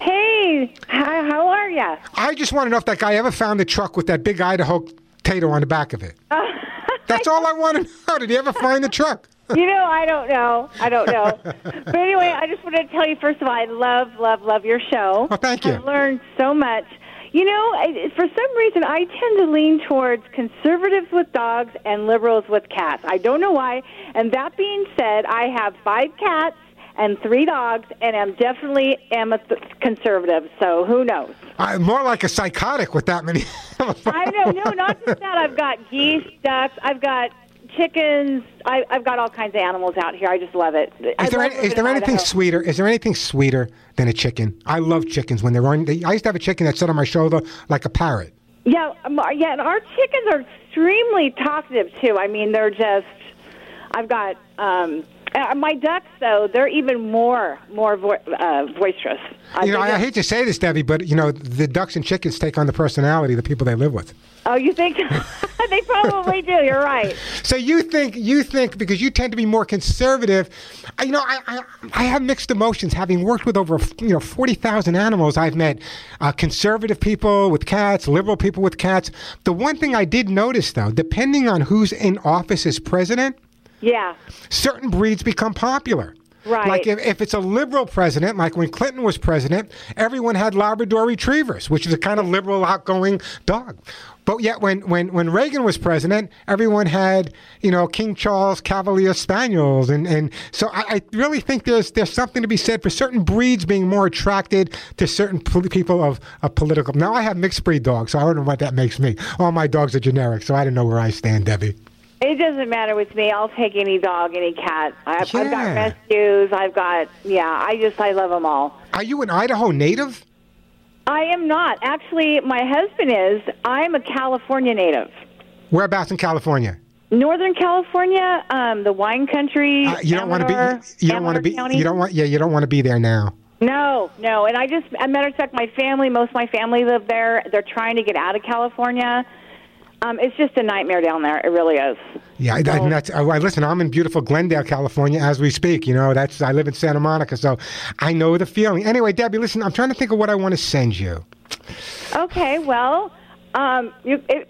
Hey, how are you?
I just want to know if that guy ever found the truck with that big Idaho potato on the back of it. [laughs] That's all I want to know. Did he ever find the truck? [laughs]
you know, I don't know. I don't know. but anyway, I just wanted to tell you first of all, I love, love, love your show.
Oh, thank you.
I've learned so much. You know, I, for some reason, I tend to lean towards conservatives with dogs and liberals with cats. I don't know why. And that being said, I have five cats and three dogs, and I'm definitely am a th- conservative. So who knows?
I'm more like a psychotic with that many. [laughs]
I know, no, not just that. I've got geese, ducks. I've got chickens. I, I've got all kinds of animals out here. I just love it.
Is there, any, is there anything
Idaho.
sweeter? Is there anything sweeter than a chicken? I love chickens when they're on. They, I used to have a chicken that sat on my shoulder like a parrot.
Yeah, um, yeah, and our chickens are extremely talkative too. I mean, they're just. I've got um, uh, my ducks though; they're even more more vo- uh, boisterous. I
you know, I, I hate to say this, Debbie, but you know, the ducks and chickens take on the personality of the people they live with.
Oh, you think [laughs] [laughs] they probably do? You're right.
So you think you think because you tend to be more conservative. I- You know, I I, I have mixed emotions. Having worked with over you know forty thousand animals, I've met uh, conservative people with cats, liberal people with cats. The one thing I did notice, though, depending on who's in office as president,
Yeah.
certain breeds become popular.
Right.
Like if, if it's a liberal president, like when Clinton was president, everyone had Labrador retrievers, which is a kind of liberal, outgoing dog. But yet, when, when, when Reagan was president, everyone had, you know, King Charles Cavalier Spaniels. And, and so I, I really think there's, there's something to be said for certain breeds being more attracted to certain pol- people of, of political. Now, I have mixed breed dogs, so I don't know what that makes me. All my dogs are generic, so I don't know where I stand, Debbie.
It doesn't matter with me. I'll take any dog, any cat. I've, I've got rescues. I've got yeah. I just I love them all.
Are you an Idaho native?
I am not actually. My husband is. I'm a California native.
Whereabouts in California?
Northern California, um, the wine country.
Uh, you don't want to be. You don't want to be. You don't want. Yeah, you don't want to be there now.
No, no. And I just, as a matter of fact, my family, most of my family live there. They're trying to get out of California. Um, it's just a nightmare down there. It really is.
Yeah, I, that's. I- listen, I'm in beautiful Glendale, California, as we speak. You know, that's. I live in Santa Monica, so I know the feeling. Anyway, Debbie, listen, I'm trying to think of what I want to send you.
Okay, well, um, you, it,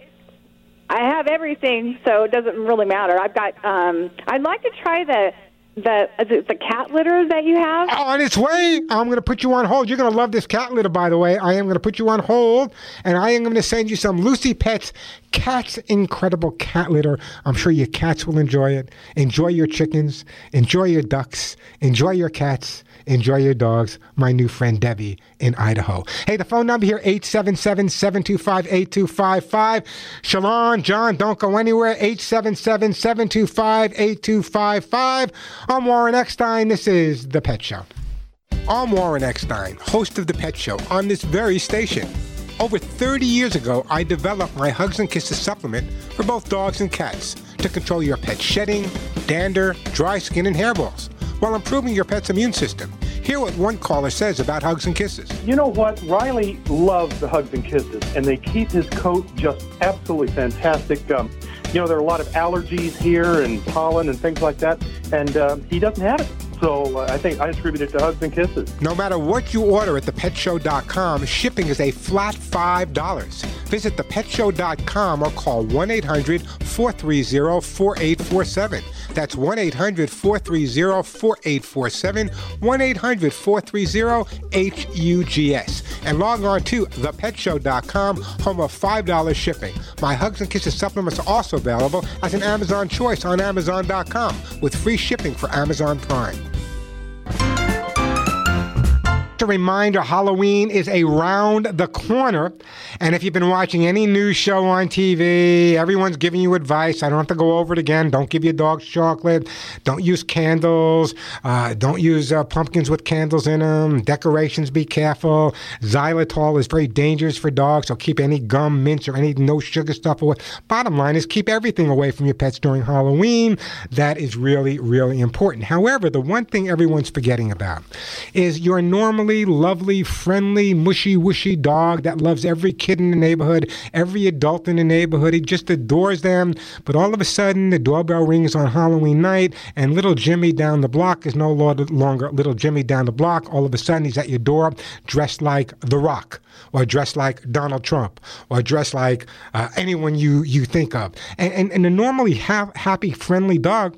I have everything, so it doesn't really matter. I've got. Um, I'd like to try the the the cat litter that you have.
Oh, on its way. I'm going to put you on hold. You're going to love this cat litter, by the way. I am going to put you on hold, and I am going to send you some Lucy Pets Cat's Incredible Cat Litter. I'm sure your cats will enjoy it. Enjoy your chickens. Enjoy your ducks. Enjoy your cats. Enjoy your dogs. My new friend Debbie in Idaho. Hey, the phone number here 877-725-8255. Shalon, John, don't go anywhere. 877-725-8255. I'm Warren Eckstein. This is The Pet Show. I'm Warren Eckstein, host of The Pet Show on this very station. Over 30 years ago, I developed my Hugs and Kisses supplement for both dogs and cats to control your pet's shedding, dander, dry skin, and hairballs while improving your pet's immune system. Hear what one caller says about Hugs and Kisses.
You know what? Riley loves the hugs and kisses, and they keep his coat just absolutely fantastic. Um, you know, there are a lot of allergies here and pollen and things like that, and um, he doesn't have it. So uh, I think I attribute it to hugs and kisses.
No matter what you order at thepetshow.com, shipping is a flat $5. Visit thepetshow.com or call 1 800 430 4847. That's 1 800 430 4847, 1 800 430 HUGS. And log on to thepetshow.com, home of $5 shipping. My Hugs and Kisses supplements are also available as an Amazon choice on Amazon.com with free shipping for Amazon Prime. A reminder Halloween is around the corner. And if you've been watching any news show on TV, everyone's giving you advice. I don't have to go over it again. Don't give your dogs chocolate. Don't use candles. Uh, don't use uh, pumpkins with candles in them. Decorations, be careful. Xylitol is very dangerous for dogs, so keep any gum, mints, or any no sugar stuff away. Bottom line is keep everything away from your pets during Halloween. That is really, really important. However, the one thing everyone's forgetting about is you're normally lovely, friendly, mushy, wushy dog that loves every kid in the neighborhood, every adult in the neighborhood. He just adores them. But all of a sudden, the doorbell rings on Halloween night, and little Jimmy down the block is no longer little Jimmy down the block. All of a sudden, he's at your door dressed like The Rock, or dressed like Donald Trump, or dressed like uh, anyone you, you think of. And, and, and a normally ha- happy, friendly dog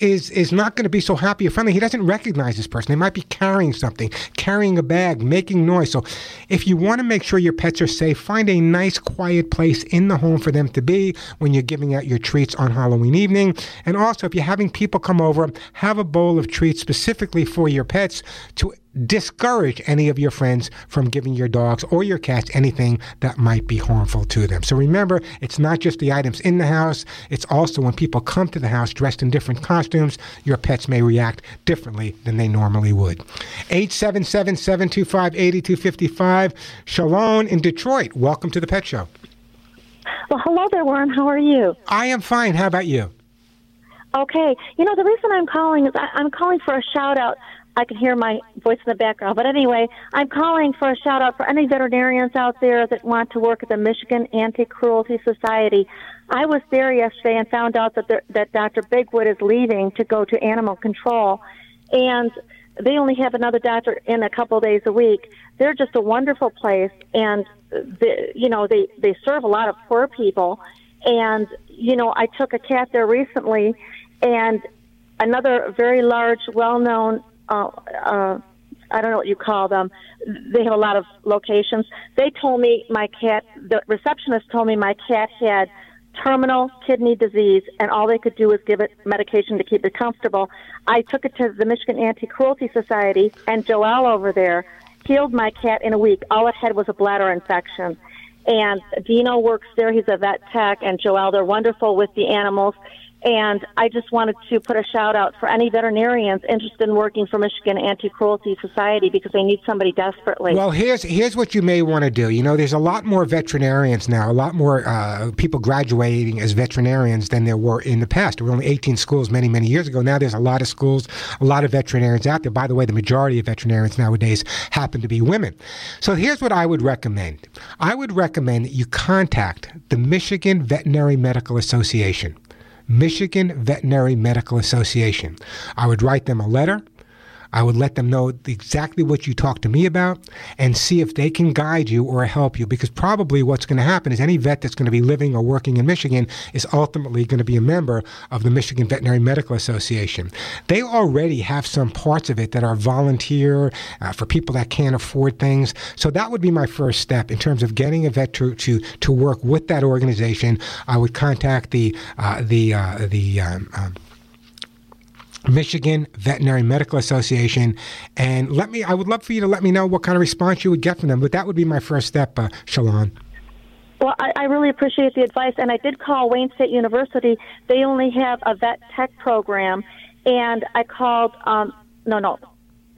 is is not going to be so happy or friendly. He doesn't recognize this person. They might be carrying something, carrying a bag, making noise. So, if you want to make sure your pets are safe, find a nice, quiet place in the home for them to be when you're giving out your treats on Halloween evening. And also, if you're having people come over, have a bowl of treats specifically for your pets to discourage any of your friends from giving your dogs or your cats anything that might be harmful to them. So remember, it's not just the items in the house, it's also when people come to the house dressed in different costumes, your pets may react differently than they normally would. 877 725 8255. Shalom in Detroit. Welcome to the Pet Show.
Well, hello there, Warren. How are you?
I am fine. How about you?
Okay. You know, the reason I'm calling is I, I'm calling for a shout out. I can hear my voice in the background. But anyway, I'm calling for a shout out for any veterinarians out there that want to work at the Michigan Anti Cruelty Society. I was there yesterday and found out that the, that Dr. Bigwood is leaving to go to animal control, and they only have another doctor in a couple days a week. They're just a wonderful place, and the, you know they they serve a lot of poor people. And you know, I took a cat there recently, and another very large, well-known uh, uh, I don't know what you call them. They have a lot of locations. They told me my cat, the receptionist told me my cat had terminal kidney disease, and all they could do was give it medication to keep it comfortable. I took it to the Michigan Anti Cruelty Society, and Joelle over there healed my cat in a week. All it had was a bladder infection. And Dino works there. He's a vet tech, and Joelle, they're wonderful with the animals. And I just wanted to put a shout out for any veterinarians interested in working for Michigan Anti Cruelty Society because they need somebody desperately.
Well, here's here's what you may want to do. You know, there's a lot more veterinarians now, a lot more uh, people graduating as veterinarians than there were in the past. There were only 18 schools many many years ago. Now there's a lot of schools, a lot of veterinarians out there. By the way, the majority of veterinarians nowadays happen to be women. So here's what I would recommend. I would recommend that you contact the Michigan Veterinary Medical Association. Michigan Veterinary Medical Association. I would write them a letter. I would let them know exactly what you talked to me about and see if they can guide you or help you. Because probably what's going to happen is any vet that's going to be living or working in Michigan is ultimately going to be a member of the Michigan Veterinary Medical Association. They already have some parts of it that are volunteer uh, for people that can't afford things. So that would be my first step in terms of getting a vet to to, to work with that organization. I would contact the uh, the uh, the um, um, Michigan Veterinary Medical Association. And let me, I would love for you to let me know what kind of response you would get from them. But that would be my first step, uh, Shalon.
Well, I, I really appreciate the advice, and I did call Wayne State University. They only have a vet tech program, and I called. Um, no, no,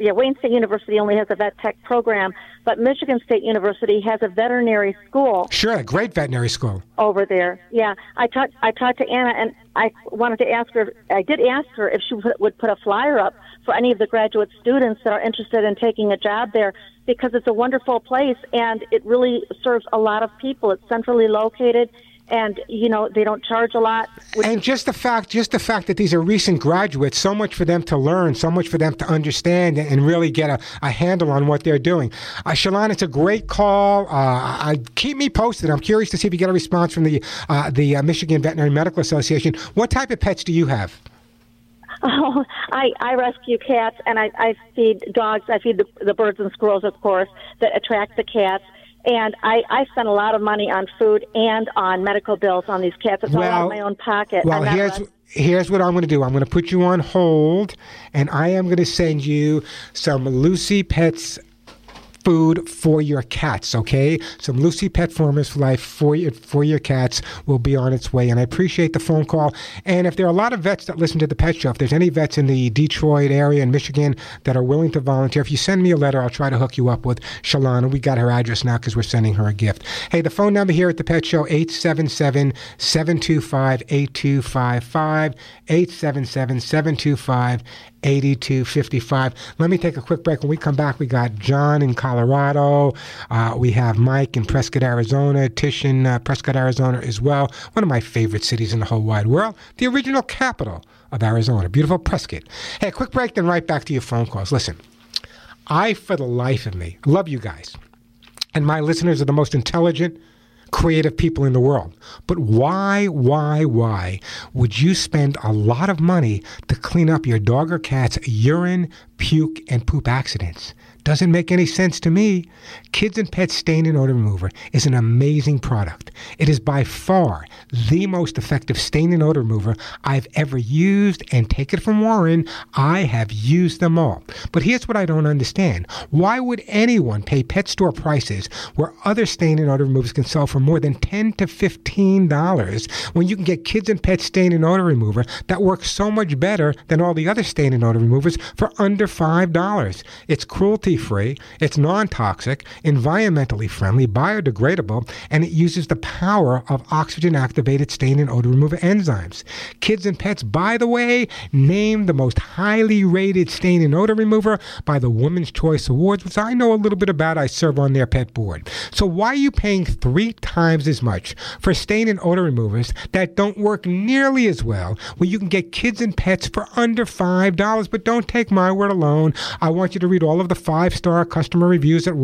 yeah, Wayne State University only has a vet tech program, but Michigan State University has a veterinary school.
Sure, a great veterinary school
over there. Yeah, I talked. I talked to Anna, and I wanted to ask her. I did ask her if she would put a flyer up for any of the graduate students that are interested in taking a job there, because it's a wonderful place and it really serves a lot of people. It's centrally located and you know they don't charge a lot.
And just the fact, just the fact that these are recent graduates, so much for them to learn, so much for them to understand and really get a, a handle on what they're doing. Uh, Shalon, it's a great call. Uh, I, keep me posted. I'm curious to see if you get a response from the uh, the uh, Michigan Veterinary Medical Association. What type of pets do you have? [laughs]
Oh, I, I rescue cats and I, I feed dogs. I feed the, the birds and squirrels, of course, that attract the cats and I, I spend a lot of money on food and on medical bills on these cats. It's
well,
all out of my own pocket.
Well, here's here's what I'm going to do. I'm going to put you on hold, and I am going to send you some Lucy Pets food for your cats, okay? Some Lucy Pet Formulas for Life for your, for your cats will be on its way. And I appreciate the phone call. And if there are a lot of vets that listen to the pet show, if there's any vets in the Detroit area in Michigan that are willing to volunteer, if you send me a letter, I'll try to hook you up with Shalana. We got her address now because we're sending her a gift. Hey, the phone number here at the Pet Show, 877 725 8255. 877 725 8255. Let me take a quick break. When we come back, we got John in Colorado. Uh, we have Mike in Prescott, Arizona. Tish in uh, Prescott, Arizona as well. One of my favorite cities in the whole wide world. The original capital of Arizona. Beautiful Prescott. Hey, quick break, then right back to your phone calls. Listen, I, for the life of me, love you guys. And my listeners are the most intelligent, creative people in the world. But why, why, why would you spend a lot of money to clean up your dog or cat's urine, puke, and poop accidents? Doesn't make any sense to me. Kids and Pets Stain and Odor Remover is an amazing product. It is by far the most effective stain and odor remover I've ever used, and take it from Warren, I have used them all. But here's what I don't understand. Why would anyone pay pet store prices where other stain and odor removers can sell for more than 10 to $15 when you can get Kids and Pets Stain and Odor Remover that works so much better than all the other stain and odor removers for under $5? It's cruelty free, it's non toxic, environmentally friendly, biodegradable, and it uses the power of oxygen activated stain and odor remover enzymes. Kids and Pets, by the way, named the most highly rated stain and odor remover by the Women's Choice Awards, which I know a little bit about. I serve on their pet board. So why are you paying three times as much for stain and odor removers that don't work nearly as well when you can get kids and pets for under $5? But don't take my word alone. I want you to read all of the five star customer reviews at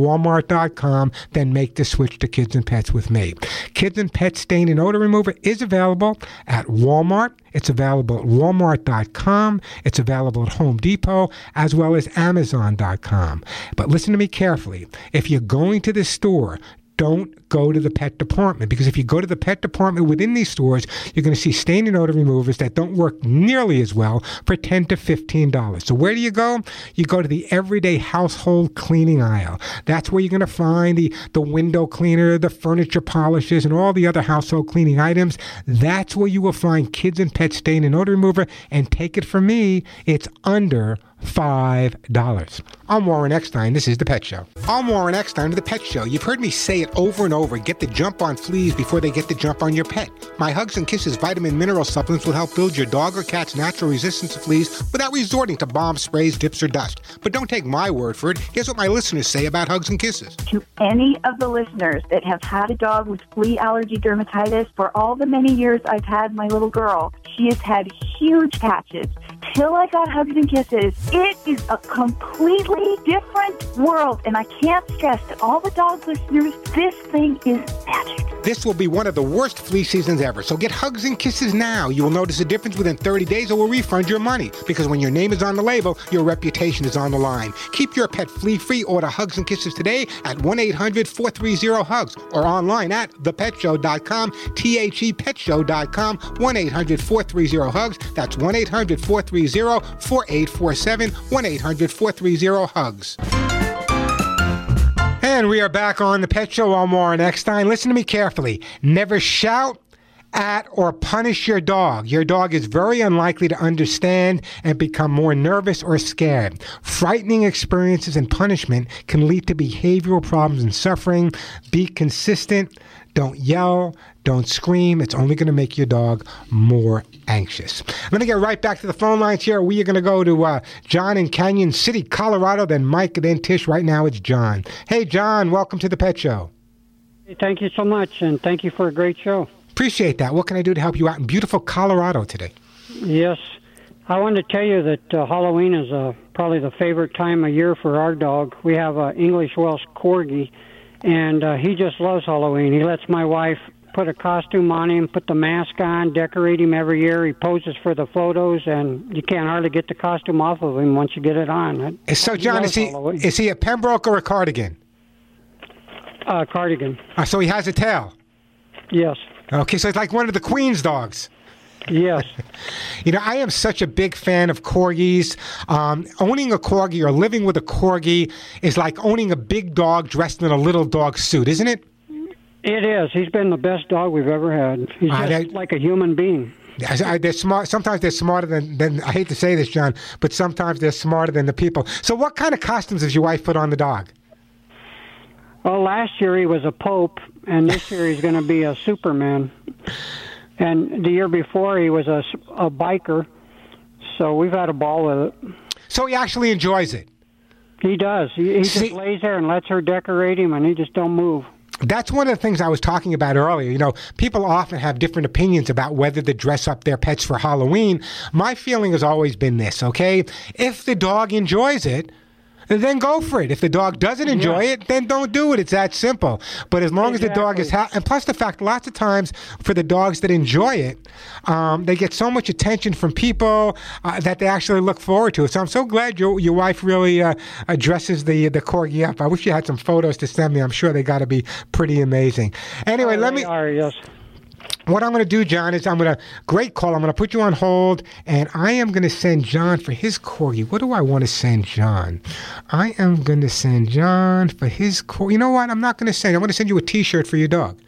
then make the switch to kids and pets with me. Kids and Pets Stain and Odor Remover is available at Walmart. It's available at walmart.com. It's available at Home Depot as well as amazon.com. But listen to me carefully. If you're going to the store, don't go to the pet department because if you go to the pet department within these stores, you're going to see stain and odor removers that don't work nearly as well for 10 to $15. So where do you go? You go to the everyday household cleaning aisle. That's where you're going to find the, the window cleaner, the furniture polishes, and all the other household cleaning items. That's where you will find kids and pet stain and odor remover. And take it from me, it's under $5. I'm Warren Eckstein. This is The Pet Show. I'm Warren Eckstein of The Pet Show. You've heard me say it over and over. Get the jump on fleas before they get the jump on your pet. My Hugs and Kisses vitamin mineral supplements will help build your dog or cat's natural resistance to fleas without resorting to bombs, sprays, dips, or dust. But don't take my word for it. Here's what my listeners say about Hugs and Kisses.
To any of the listeners that have had a dog with flea allergy dermatitis, for all the many years I've had my little girl, she has had huge patches. Till I got Hugs and Kisses, it is a completely different world. And I can't stress to all the dog listeners, this thing is magic.
This will be one of the worst flea seasons ever, so get hugs and kisses now. You will notice a difference within 30 days or we'll refund your money. Because when your name is on the label, your reputation is on the line. Keep your pet flea free. Order hugs and kisses today at 1 800 430 HUGS or online at thepetshow.com, T H E petshow.com, 1 800 430 HUGS. That's 1 800 430 4847, 1 800 430 HUGS. And we are back on the Pet Show. I'm Warren Eckstein. Listen to me carefully. Never shout at or punish your dog. Your dog is very unlikely to understand and become more nervous or scared. Frightening experiences and punishment can lead to behavioral problems and suffering. Be consistent. Don't yell. Don't scream. It's only going to make your dog more anxious. I'm going to get right back to the phone lines here. We are going to go to uh, John in Cañon City, Colorado, then Mike, then Tish. Right now it's John. Hey, John, welcome to the Pet Show.
Thank you so much, and thank you for a great show.
Appreciate that. What can I do to help you out in beautiful Colorado today?
Yes, I wanted to tell you that uh, Halloween is uh, probably the favorite time of year for our dog. We have an English Welsh Corgi, and uh, he just loves Halloween. He lets my wife put a costume on him, put the mask on, decorate him every year. He poses for the photos, and you can't hardly get the costume off of him once you get it on.
So, John, is he is he a Pembroke or a Cardigan?
Uh, cardigan.
Uh, so he has a tail.
Yes.
Okay, so it's like one of the Queen's dogs.
Yes. [laughs]
you know, I am such a big fan of corgis. Um, owning a corgi or living with a corgi is like owning a big dog dressed in a little dog suit, isn't it?
It is. He's been the best dog we've ever had. He's just like a human being.
I- I- they're smart. Sometimes they're smarter than, than. I hate to say this, John, but sometimes they're smarter than the people. So, what kind of costumes does your wife put on the dog?
Well, last year he was a pope, and this year he's going to be a Superman. And the year before he was a biker. So we've had a ball with it.
So he actually enjoys it.
He does. He, he just lays there and lets her decorate him, and he just don't move.
That's one of the things I was talking about earlier. You know, people often have different opinions about whether to dress up their pets for Halloween. My feeling has always been this, okay? If the dog enjoys it, then go for it. If the dog doesn't enjoy
Yeah.
it, then don't do it. It's that simple. But as long as the dog is ha- and plus the fact, lots of times for the dogs that enjoy it, um, they get so much attention from people uh, that they actually look forward to it. So I'm so glad your your wife really uh, addresses the the corgi up. I wish you had some photos to send me. I'm sure they got to be pretty amazing. Anyway, let me.
Are yes.
What I'm going to do, John, is I'm going to great call. I'm going to put you on hold, and I am going to send John for his corgi. What do I want to send John? I am going to send John for his corgi. You know what? I'm not going to send. I'm going to send you a T-shirt for your dog.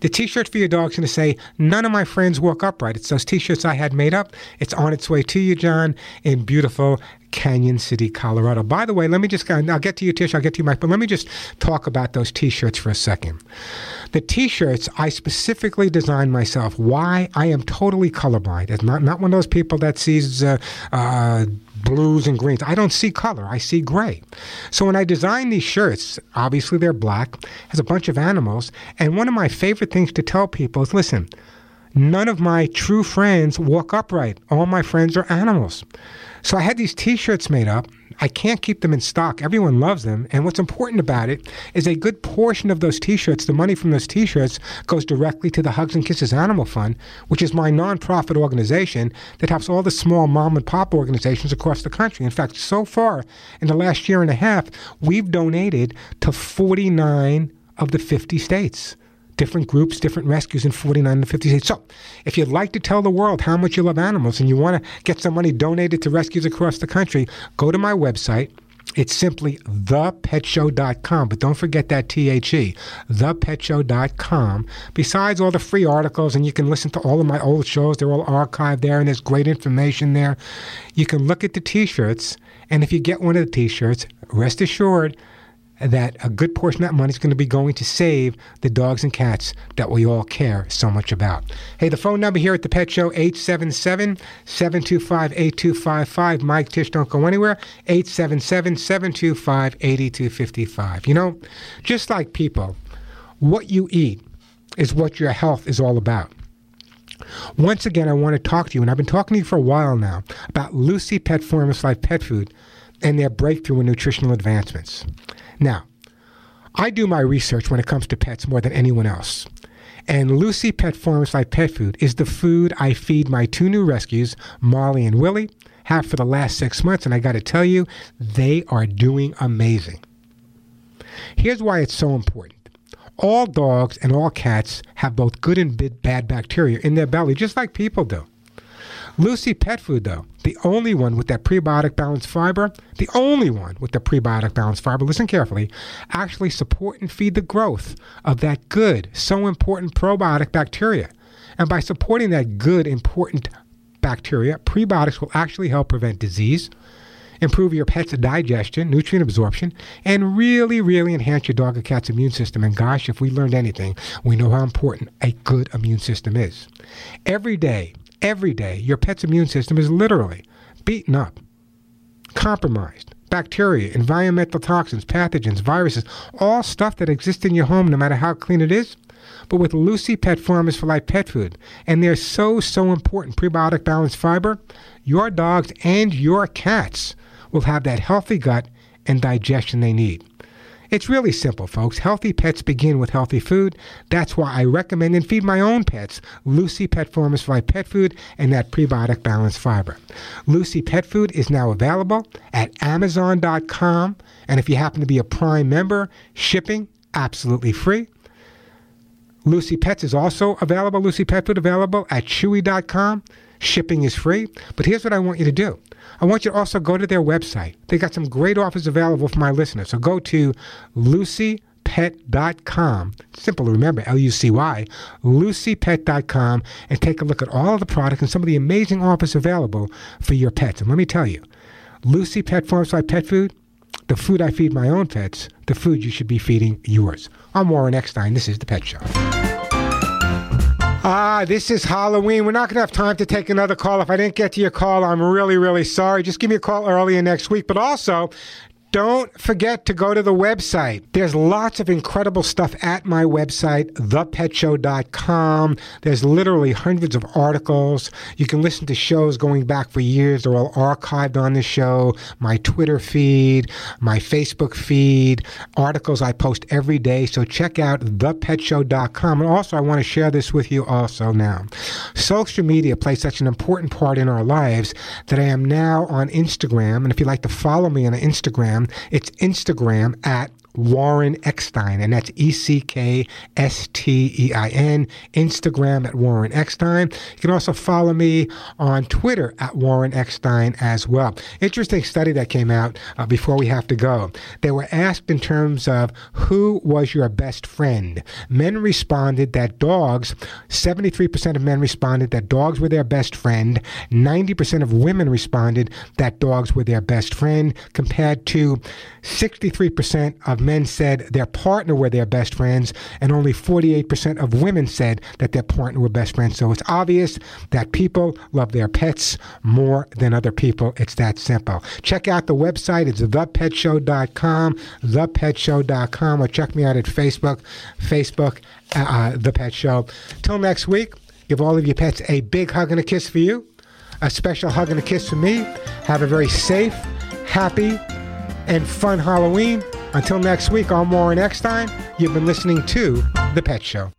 The T-shirt for your dog's going to say, "None of my friends walk upright." It's those T-shirts I had made up. It's on its way to you, John, in beautiful Cañon City, Colorado. By the way, let me just, I'll get to you, Tish, I'll get to you, Mike, but let me just talk about those t shirts for a second. The t shirts I specifically designed myself. Why? I am totally colorblind. It's not, not one of those people that sees uh, uh, blues and greens. I don't see color, I see gray. So when I designed these shirts, obviously they're black, has a bunch of animals, and one of my favorite things to tell people is listen, None of my true friends walk upright. All my friends are animals. So I had these t shirts made up. I can't keep them in stock. Everyone loves them. And what's important about it is a good portion of those t shirts, the money from those t shirts, goes directly to the Hugs and Kisses Animal Fund, which is my nonprofit organization that helps all the small mom and pop organizations across the country. In fact, so far in the last year and a half, we've donated to 49 of the 50 states different groups, different rescues in 49 and 50 states. So, if you'd like to tell the world how much you love animals and you want to get some money donated to rescues across the country, go to my website. It's simply thepetshow.com, but don't forget that THE, thepetshow.com. Besides all the free articles, and you can listen to all of my old shows, they're all archived there, and there's great information there. You can look at the t shirts, and if you get one of the t shirts, rest assured, that a good portion of that money is going to be going to save the dogs and cats that we all care so much about. Hey, the phone number here at the Pet Show, 877-725-8255. Mike Tish, don't go anywhere. 877-725-8255. You know, just like people, what you eat is what your health is all about. Once again, I want to talk to you, and I've been talking to you for a while now, about Lucy Pet Formulas Life Pet Food and their breakthrough in nutritional advancements. Now, I do my research when it comes to pets more than anyone else. And Lucy Pet Formulas Life Pet Food is the food I feed my two new rescues, Molly and Willie, have for the last six months. And I got to tell you, they are doing amazing. Here's why it's so important. All dogs and all cats have both good and bad bacteria in their belly, just like people do. Lucy Pet Food, though, the only one with that prebiotic balanced fiber, the only one with the prebiotic balanced fiber, listen carefully, actually support and feed the growth of that good, so important probiotic bacteria. And by supporting that good, important bacteria, prebiotics will actually help prevent disease, improve your pet's digestion, nutrient absorption, and really, really enhance your dog or cat's immune system. And gosh, if we learned anything, we know how important a good immune system is. Every day, every day, your pet's immune system is literally beaten up, compromised. Bacteria, environmental toxins, pathogens, viruses, all stuff that exists in your home no matter how clean it is. But with Lucy Pet Formulas for Life pet food and their so, so important prebiotic balanced fiber, your dogs and your cats will have that healthy gut and digestion they need. It's really simple, folks. Healthy pets begin with healthy food. That's why I recommend and feed my own pets Lucy Pet Fly Pet Food and that prebiotic balanced fiber. Lucy Pet Food is now available at Amazon.com. And if you happen to be a Prime member, shipping absolutely free. Lucy Pets is also available, Lucy Pet Food available at Chewy.com. Shipping is free. But here's what I want you to do I want you to also go to their website. They got some great offers available for my listeners. So go to lucypet.com. Simple to remember, L U C Y, lucypet.com, and take a look at all of the products and some of the amazing offers available for your pets. And let me tell you, Lucy Pet Farms by Pet Food, the food I feed my own pets, the food you should be feeding yours. I'm Warren Eckstein. This is The Pet Show. Ah, this is Halloween. We're not going to have time to take another call. If I didn't get to your call, I'm really, really sorry. Just give me a call earlier next week. But also, Don't forget to go to the website. There's lots of incredible stuff at my website, thepetshow.com. There's literally hundreds of articles. You can listen to shows going back for years. They're all archived on the show, my Twitter feed, my Facebook feed, articles I post every day. So check out thepetshow.com. And also, I want to share this with you also now. Social media plays such an important part in our lives that I am now on Instagram. And if you'd like to follow me on Instagram, it's Instagram at Warren Eckstein, and that's E C K S T E I N, Instagram at Warren Eckstein. You can also follow me on Twitter at Warren Eckstein as well. Interesting study that came out uh, before we have to go. They were asked in terms of who was your best friend. Men responded that dogs, 73% of men responded that dogs were their best friend, 90% of women responded that dogs were their best friend, compared to 63% of men said their partner were their best friends, and only 48% of women said that their partner were best friends. So it's obvious that people love their pets more than other people. It's that simple. Check out the website. It's thepetshow.com, thepetshow.com, or check me out at Facebook, Facebook, uh, The Pet Show. Till next week, give all of your pets a big hug and a kiss for you, a special hug and a kiss for me. Have a very safe, happy, and fun Halloween. Until next week, I'm Warren Eckstein. You've been listening to The Pet Show.